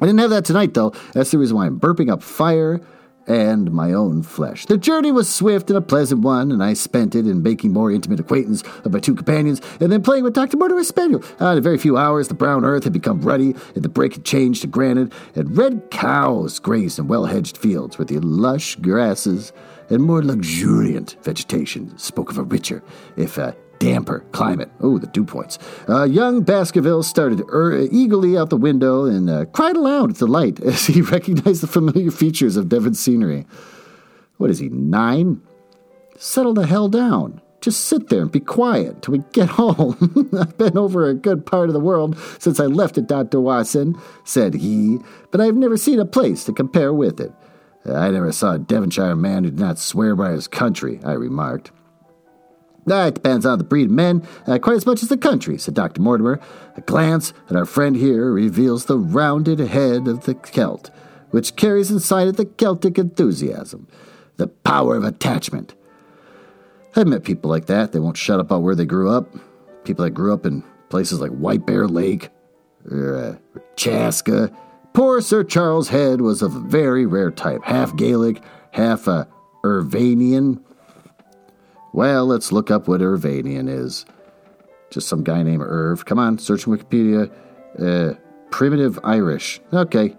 I didn't have that tonight, though. That's the reason why I'm burping up fire and my own flesh. The journey was swift and a pleasant one, and I spent it in making more intimate acquaintance of my two companions, and then playing with Dr. Mortimer's spaniel. Uh, in a very few hours, the brown earth had become ruddy, and the break had changed to granite, and red cows grazed in well-hedged fields with the lush grasses and more luxuriant vegetation spoke of a richer, if a damper climate. Oh, the dew points. Uh, young Baskerville started er- eagerly out the window and uh, cried aloud with delight as he recognized the familiar features of Devon's scenery. What is he, nine? settle the hell down. Just sit there and be quiet till we get home. I've been over a good part of the world since I left it, Dr. Watson, said he, but I've never seen a place to compare with it. I never saw a Devonshire man who did not swear by his country, I remarked. That depends on the breed of men, uh, quite as much as the country, said Dr. Mortimer. A glance at our friend here reveals the rounded head of the Celt, which carries inside it the Celtic enthusiasm, the power of attachment. I've met people like that. They won't shut up about where they grew up. People that grew up in places like White Bear Lake or, uh, or Chaska. Poor Sir Charles Head was of a very rare type, half Gaelic, half uh, Irvanian. Well, let's look up what Irvanian is. Just some guy named Irv. Come on, search Wikipedia. Uh, primitive Irish. Okay.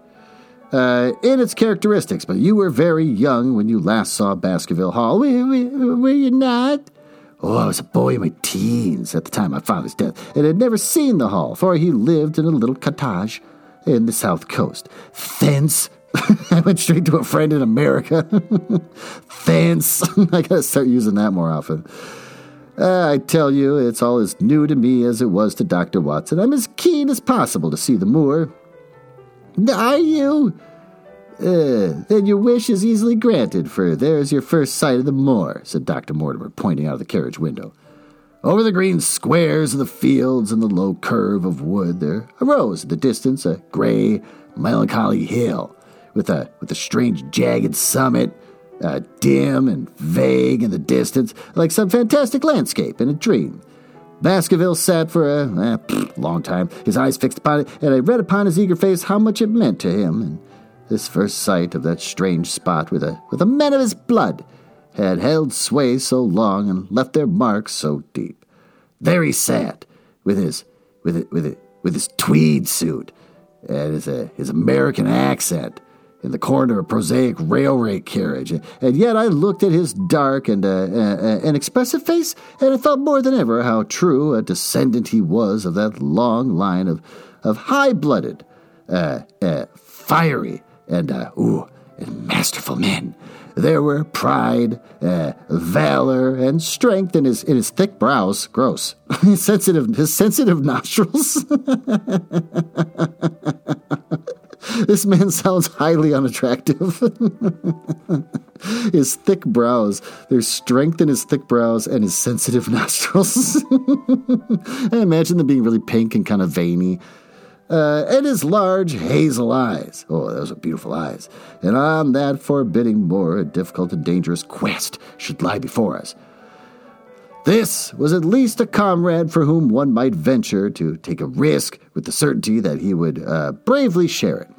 Uh, in its characteristics, but you were very young when you last saw Baskerville Hall. Were, were, were you not? Oh, I was a boy in my teens at the time of my father's death, and had never seen the hall, for he lived in a little cottage in the south coast. Thence, I went straight to a friend in America. Thence, I gotta start using that more often. Uh, I tell you, it's all as new to me as it was to Dr. Watson. I'm as keen as possible to see the moor. Are you? Uh, then your wish is easily granted, for there is your first sight of the moor, said Dr. Mortimer, pointing out of the carriage window. Over the green squares of the fields and the low curve of wood, there arose in the distance a gray, melancholy hill, with a with a strange jagged summit, uh, dim and vague in the distance, like some fantastic landscape in a dream. Baskerville sat for a eh, long time, his eyes fixed upon it, and I read upon his eager face how much it meant to him. And this first sight of that strange spot with a with a man of his blood had held sway so long and left their marks so deep. There he sat, with his with it with it with his tweed suit and his uh, his American accent in the corner of a prosaic railway carriage, and yet I looked at his dark and uh, uh, an expressive face, and I felt more than ever how true a descendant he was of that long line of of high-blooded, uh, uh fiery, and uh, ooh, and masterful men. There were pride, uh, valor, and strength in his in his thick brows. Gross. sensitive his sensitive nostrils. this man sounds highly unattractive. his thick brows, there's strength in his thick brows and his sensitive nostrils. I imagine them being really pink and kind of veiny. Uh, and his large hazel eyes. Oh, those are beautiful eyes. And on that forbidding moor, a difficult and dangerous quest should lie before us. This was at least a comrade for whom one might venture to take a risk with the certainty that he would uh, bravely share it.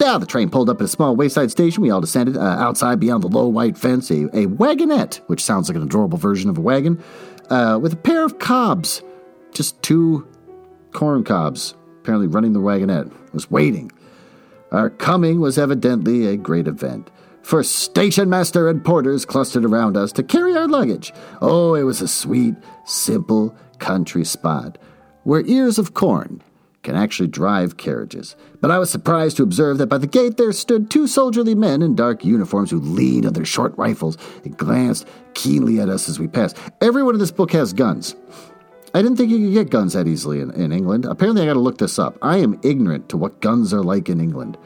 Now the train pulled up at a small wayside station. We all descended. Uh, outside, beyond the low white fence, a, a wagonette, which sounds like an adorable version of a wagon, uh, with a pair of cobs, just two corn cobs apparently running the wagonette, was waiting. Our coming was evidently a great event, for station master and porters clustered around us to carry our luggage. Oh, it was a sweet, simple country spot where ears of corn can actually drive carriages. But I was surprised to observe that by the gate there stood two soldierly men in dark uniforms who leaned on their short rifles and glanced keenly at us as we passed. Everyone in this book has guns. I didn't think you could get guns that easily in, in England. Apparently, I got to look this up. I am ignorant to what guns are like in England.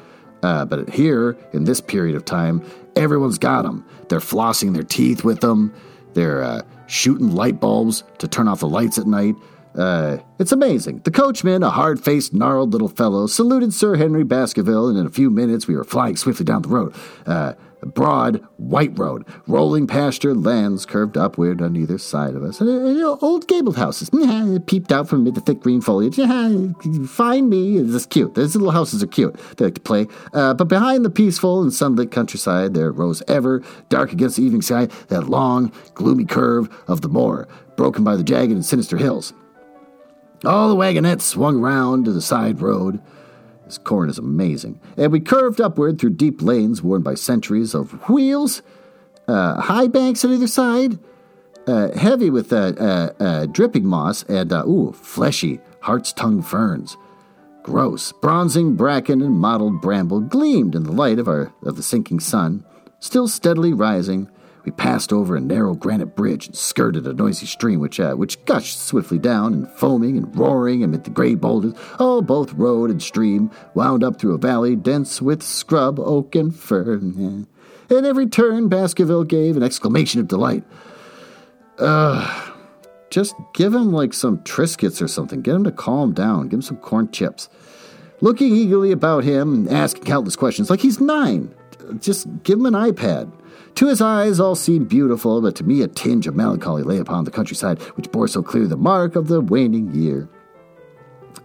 Uh, but here, in this period of time, everyone's got them. They're flossing their teeth with them. They're uh, shooting light bulbs to turn off the lights at night. Uh, it's amazing. The coachman, a hard faced, gnarled little fellow, saluted Sir Henry Baskerville, and in a few minutes we were flying swiftly down the road. Uh, broad, white road, rolling pasture lands curved upward on either side of us. And, uh, old gabled houses peeped out from amid the thick green foliage. Find me. It's cute. These little houses are cute. They like to play. Uh, but behind the peaceful and sunlit countryside, there rose ever, dark against the evening sky, that long, gloomy curve of the moor, broken by the jagged and sinister hills. All the wagonettes swung round to the side road. This corn is amazing. And we curved upward through deep lanes worn by centuries of wheels, uh, high banks on either side, uh, heavy with uh, uh, uh dripping moss, and, uh, ooh, fleshy hart's tongue ferns. Gross, bronzing bracken and mottled bramble gleamed in the light of, our, of the sinking sun, still steadily rising we passed over a narrow granite bridge and skirted a noisy stream which, uh, which gushed swiftly down and foaming and roaring amid the gray boulders. Oh, both road and stream wound up through a valley dense with scrub, oak, and fern. At every turn, Baskerville gave an exclamation of delight. Ugh. Just give him like some Triscuits or something. Get him to calm down. Give him some corn chips. Looking eagerly about him and asking countless questions like he's nine. Just give him an iPad. To his eyes, all seemed beautiful, but to me, a tinge of melancholy lay upon the countryside, which bore so clearly the mark of the waning year.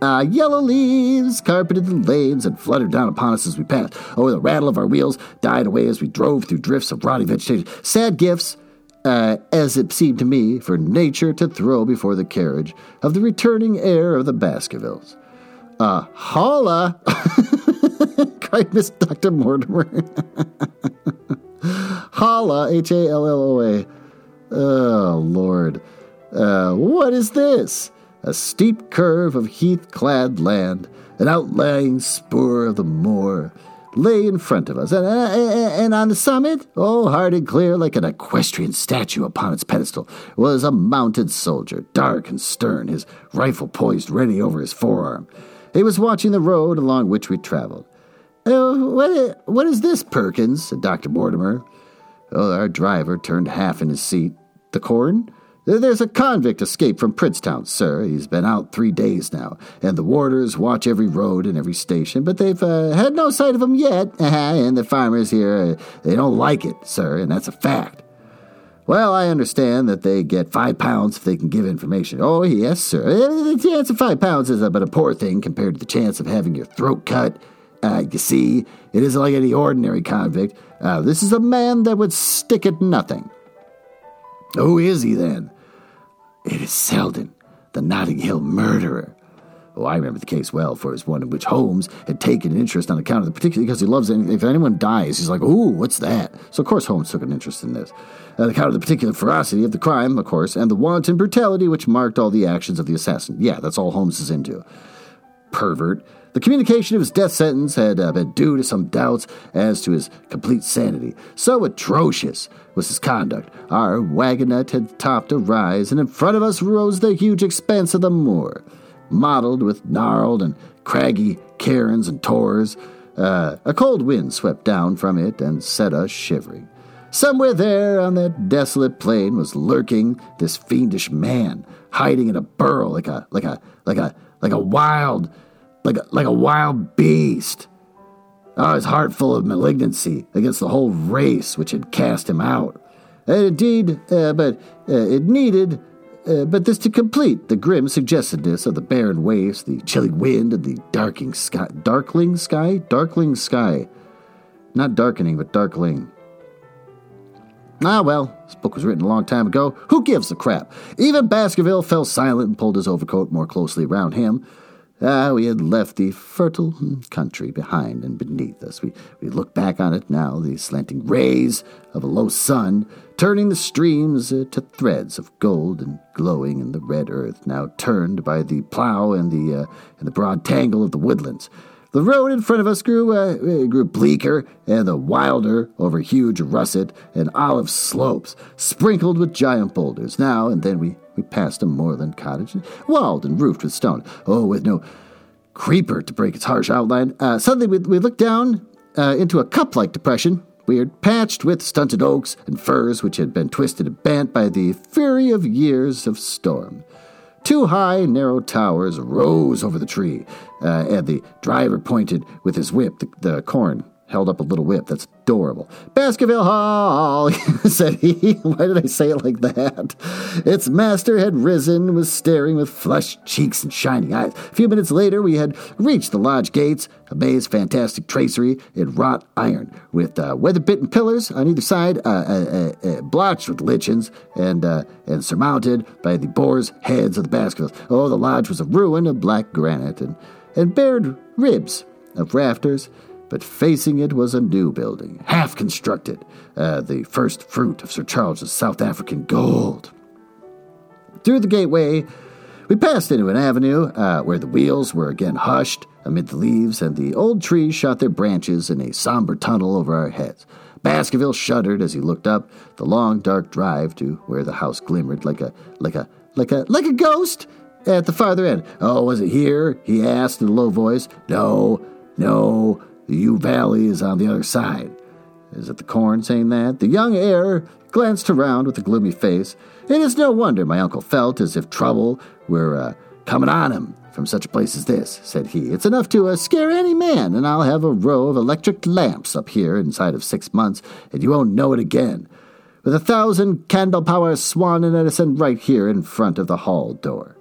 Uh, yellow leaves carpeted the lanes and fluttered down upon us as we passed. Oh, the rattle of our wheels died away as we drove through drifts of rotting vegetation. Sad gifts, uh, as it seemed to me, for nature to throw before the carriage of the returning heir of the Baskervilles. Uh, holla! cried Miss Dr. Mortimer. Holla, H A L L O A. Oh, Lord. Uh, what is this? A steep curve of heath clad land, an outlying spur of the moor, lay in front of us, and, uh, and on the summit, oh, hard and clear like an equestrian statue upon its pedestal, was a mounted soldier, dark and stern, his rifle poised ready over his forearm. He was watching the road along which we traveled. Uh, what, what is this, Perkins? said Dr. Mortimer. Oh, our driver turned half in his seat. The corn? There's a convict escaped from Princetown, sir. He's been out three days now, and the warders watch every road and every station, but they've uh, had no sight of him yet. and the farmers here, uh, they don't like it, sir, and that's a fact. Well, I understand that they get five pounds if they can give information. Oh, yes, sir. Uh, the chance of five pounds is but a poor thing compared to the chance of having your throat cut uh, you see, it isn't like any ordinary convict. Uh, this is a man that would stick at nothing. Who is he then? It is Selden, the Notting Hill murderer. Oh, I remember the case well, for it was one in which Holmes had taken an interest on account of the particular, because he loves anything. If anyone dies, he's like, ooh, what's that? So, of course, Holmes took an interest in this. On account of the particular ferocity of the crime, of course, and the wanton brutality which marked all the actions of the assassin. Yeah, that's all Holmes is into. Pervert. The communication of his death sentence had uh, been due to some doubts as to his complete sanity. So atrocious was his conduct. Our wagonette had topped a rise, and in front of us rose the huge expanse of the moor, mottled with gnarled and craggy cairns and tors. Uh, a cold wind swept down from it and set us shivering. Somewhere there on that desolate plain was lurking this fiendish man, hiding in a burrow like a like a like a like a wild like a, like a wild beast. Oh, his heart full of malignancy against the whole race which had cast him out. And indeed, uh, but uh, it needed uh, but this to complete the grim suggestiveness of the barren waste, the chilly wind, and the darking sky. Darkling sky? Darkling sky. Not darkening, but darkling. Ah, well, this book was written a long time ago. Who gives a crap? Even Baskerville fell silent and pulled his overcoat more closely around him. Ah, we had left the fertile country behind and beneath us. We, we look back on it now, the slanting rays of a low sun, turning the streams uh, to threads of gold and glowing in the red earth, now turned by the plow and the, uh, and the broad tangle of the woodlands. The road in front of us grew uh, grew bleaker and the wilder over huge russet and olive slopes, sprinkled with giant boulders. Now and then we, we passed a moorland cottage, walled and roofed with stone. Oh, with no creeper to break its harsh outline. Uh, suddenly we, we looked down uh, into a cup-like depression, weird, patched with stunted oaks and firs which had been twisted and bent by the fury of years of storm. Two high, narrow towers rose over the tree, uh, and the driver pointed with his whip the, the corn held up a little whip. That's adorable. Baskerville Hall, said he. Why did I say it like that? Its master had risen, was staring with flushed cheeks and shining eyes. A few minutes later, we had reached the lodge gates, a maze fantastic tracery in wrought iron, with uh, weather-bitten pillars on either side, uh, uh, uh, uh blotched with lichens, and uh, and surmounted by the boar's heads of the Baskervilles. Oh, the lodge was a ruin of black granite and, and bared ribs of rafters but facing it was a new building, half constructed, uh, the first fruit of Sir Charles's South African gold. Through the gateway, we passed into an avenue uh, where the wheels were again hushed amid the leaves, and the old trees shot their branches in a somber tunnel over our heads. Baskerville shuddered as he looked up the long dark drive to where the house glimmered like a like a like a like a ghost at the farther end. Oh, was it here? he asked in a low voice. No, no, the Yew Alley is on the other side. Is it the corn saying that? The young heir glanced around with a gloomy face. It is no wonder my uncle felt as if trouble were uh, coming on him from such a place as this, said he. It's enough to uh, scare any man, and I'll have a row of electric lamps up here inside of six months, and you won't know it again. With a thousand candle power Swan and Edison right here in front of the hall door.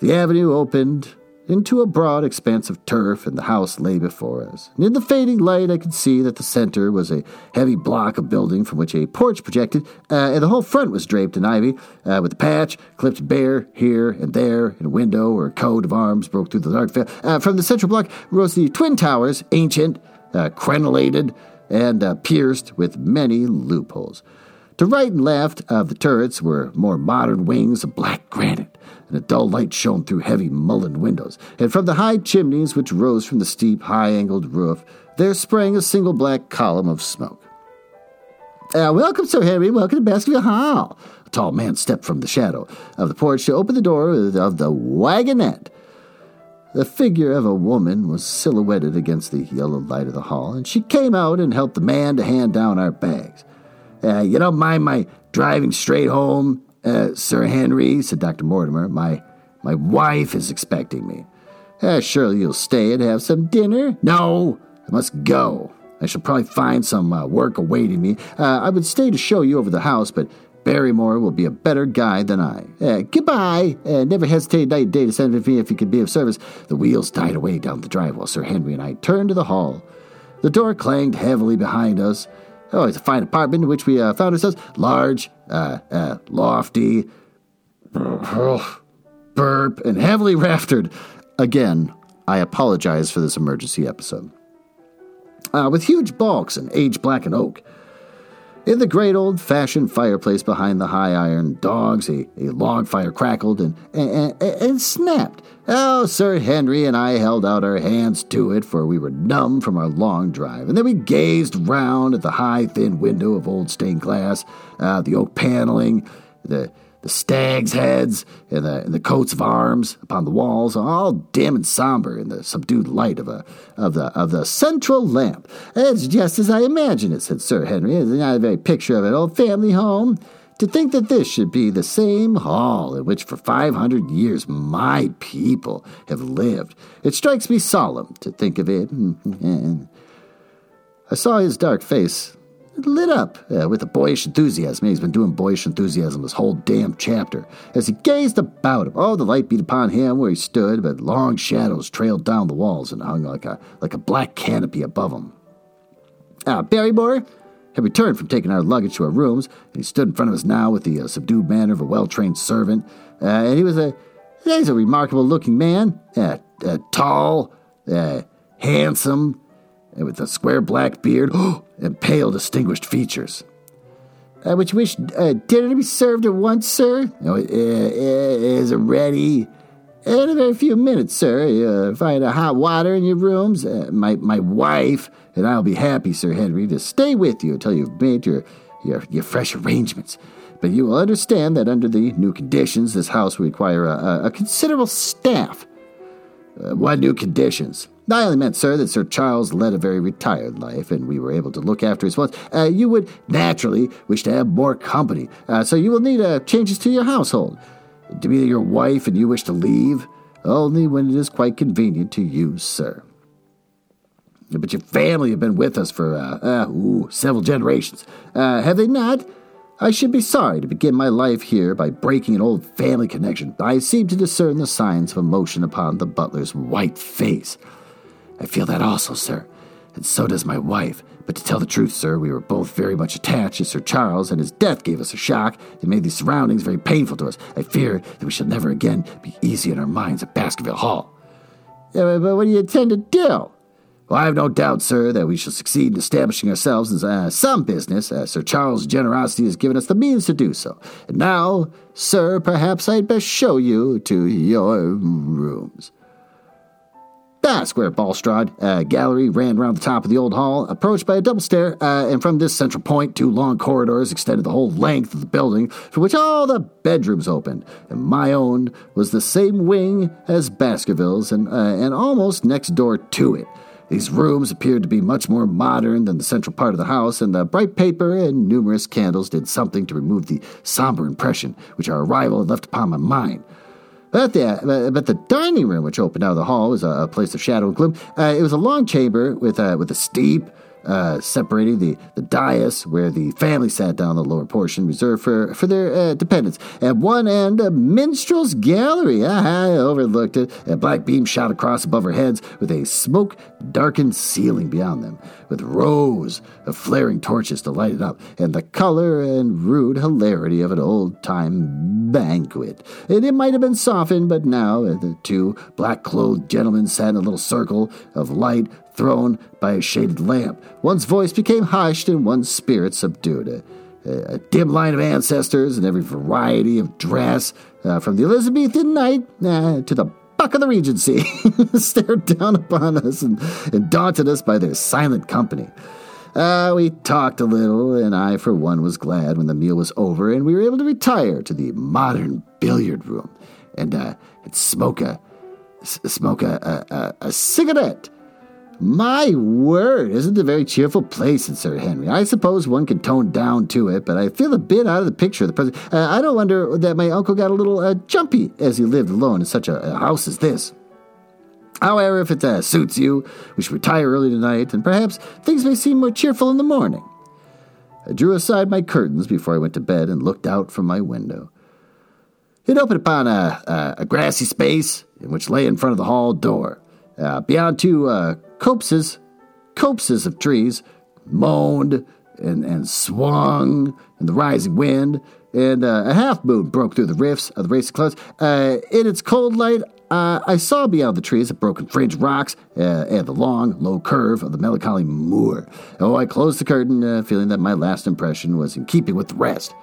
The avenue opened into a broad expanse of turf, and the house lay before us. And in the fading light, I could see that the center was a heavy block of building from which a porch projected, uh, and the whole front was draped in ivy, uh, with a patch clipped bare here and there, and a window or a coat of arms broke through the dark veil. Uh, from the central block rose the twin towers, ancient, uh, crenellated, and uh, pierced with many loopholes. To right and left of the turrets were more modern wings of black granite and a dull light shone through heavy mullioned windows, and from the high chimneys which rose from the steep, high angled roof, there sprang a single black column of smoke. Uh, welcome, Sir Henry. Welcome to Baskerville Hall. A tall man stepped from the shadow of the porch to open the door of the wagonette. The figure of a woman was silhouetted against the yellow light of the hall, and she came out and helped the man to hand down our bags. Uh, you don't mind my driving straight home? Uh, Sir Henry, said Dr. Mortimer, my, my wife is expecting me. Uh, surely you'll stay and have some dinner? No, I must go. I shall probably find some uh, work awaiting me. Uh, I would stay to show you over the house, but Barrymore will be a better guide than I. Uh, goodbye. Uh, never hesitate night and day to send for me if you could be of service. The wheels died away down the drive while Sir Henry and I turned to the hall. The door clanged heavily behind us. Oh, it's a fine apartment in which we uh, found ourselves. Large, uh, uh, lofty, burp, and heavily raftered. Again, I apologize for this emergency episode. Uh, with huge bulks and aged blackened oak. In the great old fashioned fireplace behind the high iron dogs, a, a log fire crackled and, and, and, and, snapped. Oh, Sir Henry and I held out our hands to it, for we were numb from our long drive. And then we gazed round at the high, thin window of old stained glass, uh, the oak paneling, the the stags' heads and the, and the coats of arms upon the walls, all dim and somber in the subdued light of a of the of the central lamp. It's just as I imagine it, said Sir Henry. It's not a very picture of an old family home. To think that this should be the same hall in which for five hundred years my people have lived. It strikes me solemn to think of it. I saw his dark face lit up uh, with a boyish enthusiasm. He's been doing boyish enthusiasm this whole damn chapter. As he gazed about him, oh, the light beat upon him where he stood, but long shadows trailed down the walls and hung like a like a black canopy above him. Ah, Barrymore had returned from taking our luggage to our rooms, and he stood in front of us now with the uh, subdued manner of a well-trained servant. Uh, and he was a he's a remarkable-looking man, uh, uh tall, uh, handsome, and with a square black beard and pale, distinguished features. I would wish uh, dinner to be served at once, sir. Oh, it is ready. In a very few minutes, sir. Uh, find a hot water in your rooms. Uh, my, my wife and I'll be happy, Sir Henry, to stay with you until you've made your, your, your fresh arrangements. But you will understand that under the new conditions, this house will require a, a, a considerable staff. Uh, what new conditions? I only meant, sir, that Sir Charles led a very retired life, and we were able to look after his wants. Uh, you would naturally wish to have more company, uh, so you will need uh, changes to your household. To be your wife and you wish to leave, only when it is quite convenient to you, sir. But your family have been with us for uh, uh, ooh, several generations, uh, have they not? I should be sorry to begin my life here by breaking an old family connection. I seem to discern the signs of emotion upon the butler's white face. I feel that also, sir, and so does my wife. But to tell the truth, sir, we were both very much attached to Sir Charles, and his death gave us a shock and made these surroundings very painful to us. I fear that we shall never again be easy in our minds at Baskerville Hall. Yeah, but what do you intend to do? Well, I have no doubt, sir, that we shall succeed in establishing ourselves in uh, some business, Sir Charles' generosity has given us the means to do so. And now, sir, perhaps I'd best show you to your rooms. Ah, square balustrade uh, gallery ran around the top of the old hall, approached by a double stair, uh, and from this central point, two long corridors extended the whole length of the building, from which all the bedrooms opened. And my own was the same wing as Baskerville's, and, uh, and almost next door to it. These rooms appeared to be much more modern than the central part of the house, and the bright paper and numerous candles did something to remove the somber impression which our arrival had left upon my mind. But the, but the dining room, which opened out of the hall, was a, place of shadow and gloom. Uh, it was a long chamber with a, with a steep, uh, separating the, the dais where the family sat down, the lower portion reserved for, for their uh, dependents. At one end, a minstrel's gallery. Ah, I overlooked it. A black beam shot across above our heads with a smoke darkened ceiling beyond them, with rows of flaring torches to light it up, and the color and rude hilarity of an old time banquet. And it might have been softened, but now uh, the two black clothed gentlemen sat in a little circle of light thrown by a shaded lamp. One's voice became hushed and one's spirit subdued. A, a dim line of ancestors in every variety of dress, uh, from the Elizabethan knight uh, to the buck of the Regency, stared down upon us and, and, daunted us by their silent company. Uh, we talked a little, and I, for one, was glad when the meal was over and we were able to retire to the modern billiard room and, uh, and smoke a smoke a, a, a cigarette my word, isn't it a very cheerful place in Sir Henry? I suppose one can tone down to it, but I feel a bit out of the picture the present. Uh, I don't wonder that my uncle got a little uh, jumpy as he lived alone in such a, a house as this. However, if it uh, suits you, we should retire early tonight, and perhaps things may seem more cheerful in the morning. I drew aside my curtains before I went to bed and looked out from my window. It opened upon a, a, a grassy space in which lay in front of the hall door. Uh, beyond two uh, copses, copses of trees moaned and, and swung in the rising wind, and uh, a half moon broke through the rifts of the racing clouds. Uh, in its cold light, uh, I saw beyond the trees the broken fringed rocks uh, and the long, low curve of the melancholy moor. Oh, I closed the curtain, uh, feeling that my last impression was in keeping with the rest.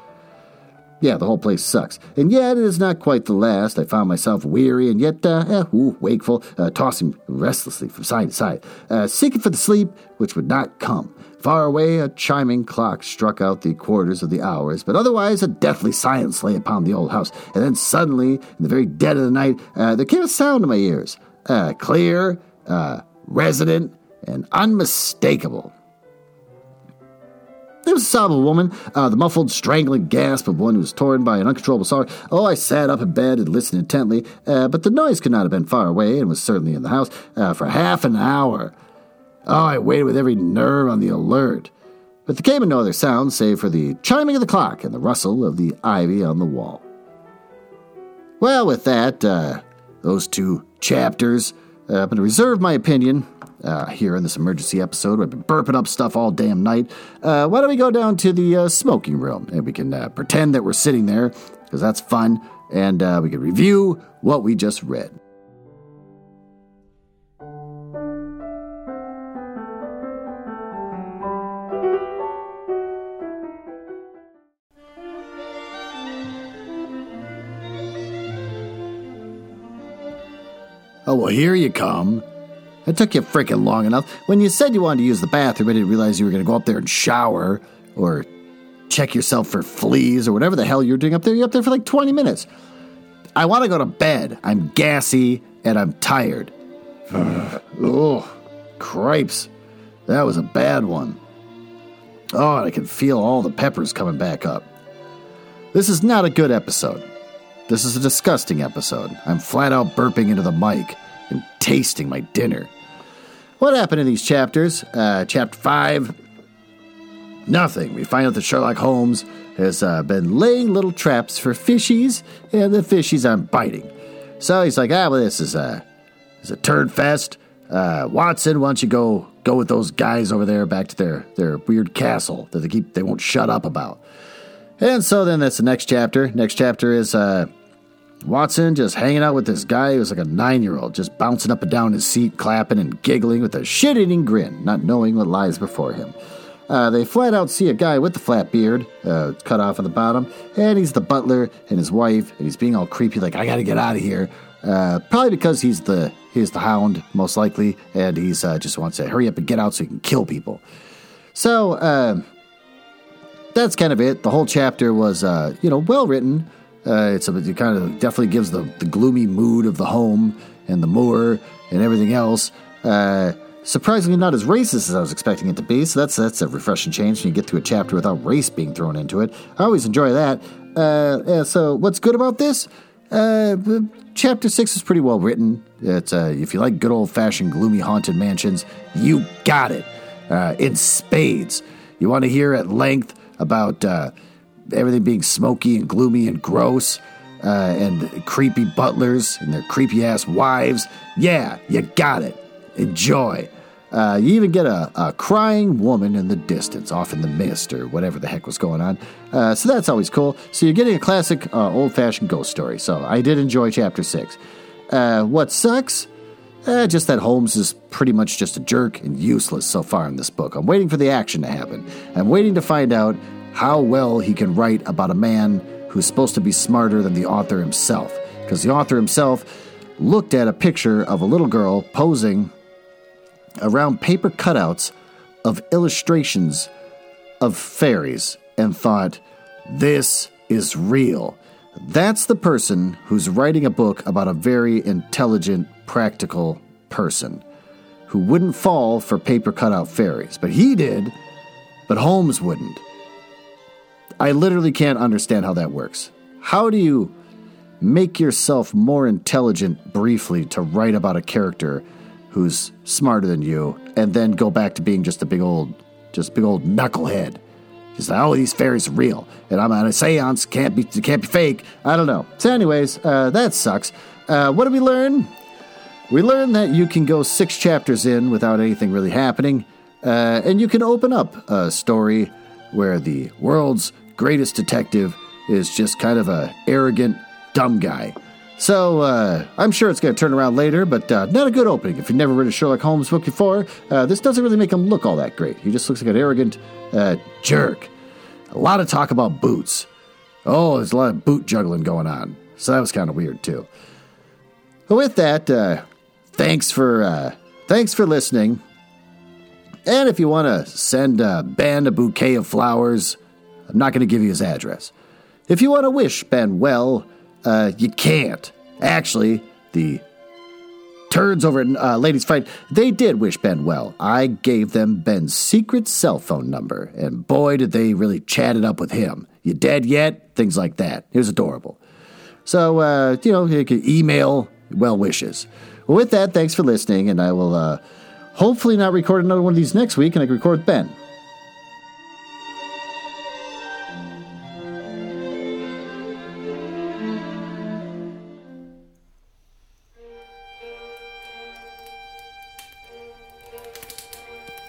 Yeah, the whole place sucks. And yet it is not quite the last. I found myself weary and yet uh, eh, ooh, wakeful, uh, tossing restlessly from side to side, uh, seeking for the sleep which would not come. Far away, a chiming clock struck out the quarters of the hours, but otherwise a deathly silence lay upon the old house. And then suddenly, in the very dead of the night, uh, there came a sound to my ears, uh, clear, uh, resonant, and unmistakable. There was a sob of a woman, uh, the muffled, strangling gasp of one who was torn by an uncontrollable sorrow. Oh, I sat up in bed and listened intently, uh, but the noise could not have been far away and was certainly in the house uh, for half an hour. Oh, I waited with every nerve on the alert. But there came no other sound save for the chiming of the clock and the rustle of the ivy on the wall. Well, with that, uh, those two chapters, uh, I'm going to reserve my opinion uh, here in this emergency episode. We've been burping up stuff all damn night. Uh, why don't we go down to the uh, smoking room and we can uh, pretend that we're sitting there because that's fun and uh, we can review what we just read. Oh, well, here you come. It took you freaking long enough. When you said you wanted to use the bathroom, I didn't realize you were going to go up there and shower or check yourself for fleas or whatever the hell you're doing up there. You're up there for like 20 minutes. I want to go to bed. I'm gassy and I'm tired. oh, cripes. That was a bad one. Oh, I can feel all the peppers coming back up. This is not a good episode. This is a disgusting episode. I'm flat out burping into the mic and tasting my dinner. What happened in these chapters? Uh, chapter 5 Nothing. We find out that Sherlock Holmes has uh, been laying little traps for fishies, and the fishies aren't biting. So he's like, ah, well, this is a, this is a turd fest. Uh, Watson, why don't you go go with those guys over there back to their, their weird castle that they keep they won't shut up about. And so then that's the next chapter. Next chapter is uh, Watson just hanging out with this guy who was like a nine year old, just bouncing up and down his seat, clapping and giggling with a shit eating grin, not knowing what lies before him. Uh, they flat out see a guy with the flat beard, uh, cut off on the bottom, and he's the butler and his wife, and he's being all creepy, like I got to get out of here. Uh, probably because he's the he's the hound, most likely, and he's uh, just wants to hurry up and get out so he can kill people. So uh, that's kind of it. The whole chapter was, uh, you know, well written. Uh, it's a, it kind of definitely gives the, the gloomy mood of the home and the moor and everything else. Uh, surprisingly, not as racist as I was expecting it to be. So that's that's a refreshing change when you get to a chapter without race being thrown into it. I always enjoy that. Uh, so what's good about this? Uh, chapter six is pretty well written. It's uh, if you like good old fashioned gloomy haunted mansions, you got it uh, in spades. You want to hear at length about everything being smoky and gloomy and gross, uh, and creepy butlers and their creepy ass wives. Yeah, you got it. Enjoy. Uh, you even get a, a, crying woman in the distance, off in the mist, or whatever the heck was going on. Uh, so that's always cool. So you're getting a classic, uh, old fashioned ghost story. So I did enjoy chapter six. Uh, what sucks? Uh, just that Holmes is pretty much just a jerk and useless so far in this book. I'm waiting for the action to happen. I'm waiting to find out how well he can write about a man who's supposed to be smarter than the author himself. Because the author himself looked at a picture of a little girl posing around paper cutouts of illustrations of fairies and thought, this is real. That's the person who's writing a book about a very intelligent, practical person who wouldn't fall for paper cutout fairies. But he did, but Holmes wouldn't. I literally can't understand how that works. How do you make yourself more intelligent briefly to write about a character who's smarter than you and then go back to being just a big old just big old knucklehead? He's like, oh, these fairies are real, and I'm on a seance. Can't be, can't be fake. I don't know. So, anyways, uh, that sucks. Uh, what did we learn? We learned that you can go six chapters in without anything really happening, uh, and you can open up a story where the world's greatest detective is just kind of a arrogant, dumb guy. So uh, I'm sure it's going to turn around later, but uh, not a good opening. If you've never read a Sherlock Holmes book before, uh, this doesn't really make him look all that great. He just looks like an arrogant uh, jerk. A lot of talk about boots. Oh, there's a lot of boot juggling going on. So that was kind of weird too. But with that, uh, thanks for uh, thanks for listening. And if you want to send Ben a bouquet of flowers, I'm not going to give you his address. If you want to wish Ben well, uh, you can't. Actually, the turds over at uh, Ladies Fight, they did wish Ben well. I gave them Ben's secret cell phone number, and boy, did they really chat it up with him. You dead yet? Things like that. It was adorable. So, uh, you know, you can email well wishes. With that, thanks for listening, and I will uh, hopefully not record another one of these next week, and I can record Ben.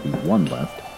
Be one left.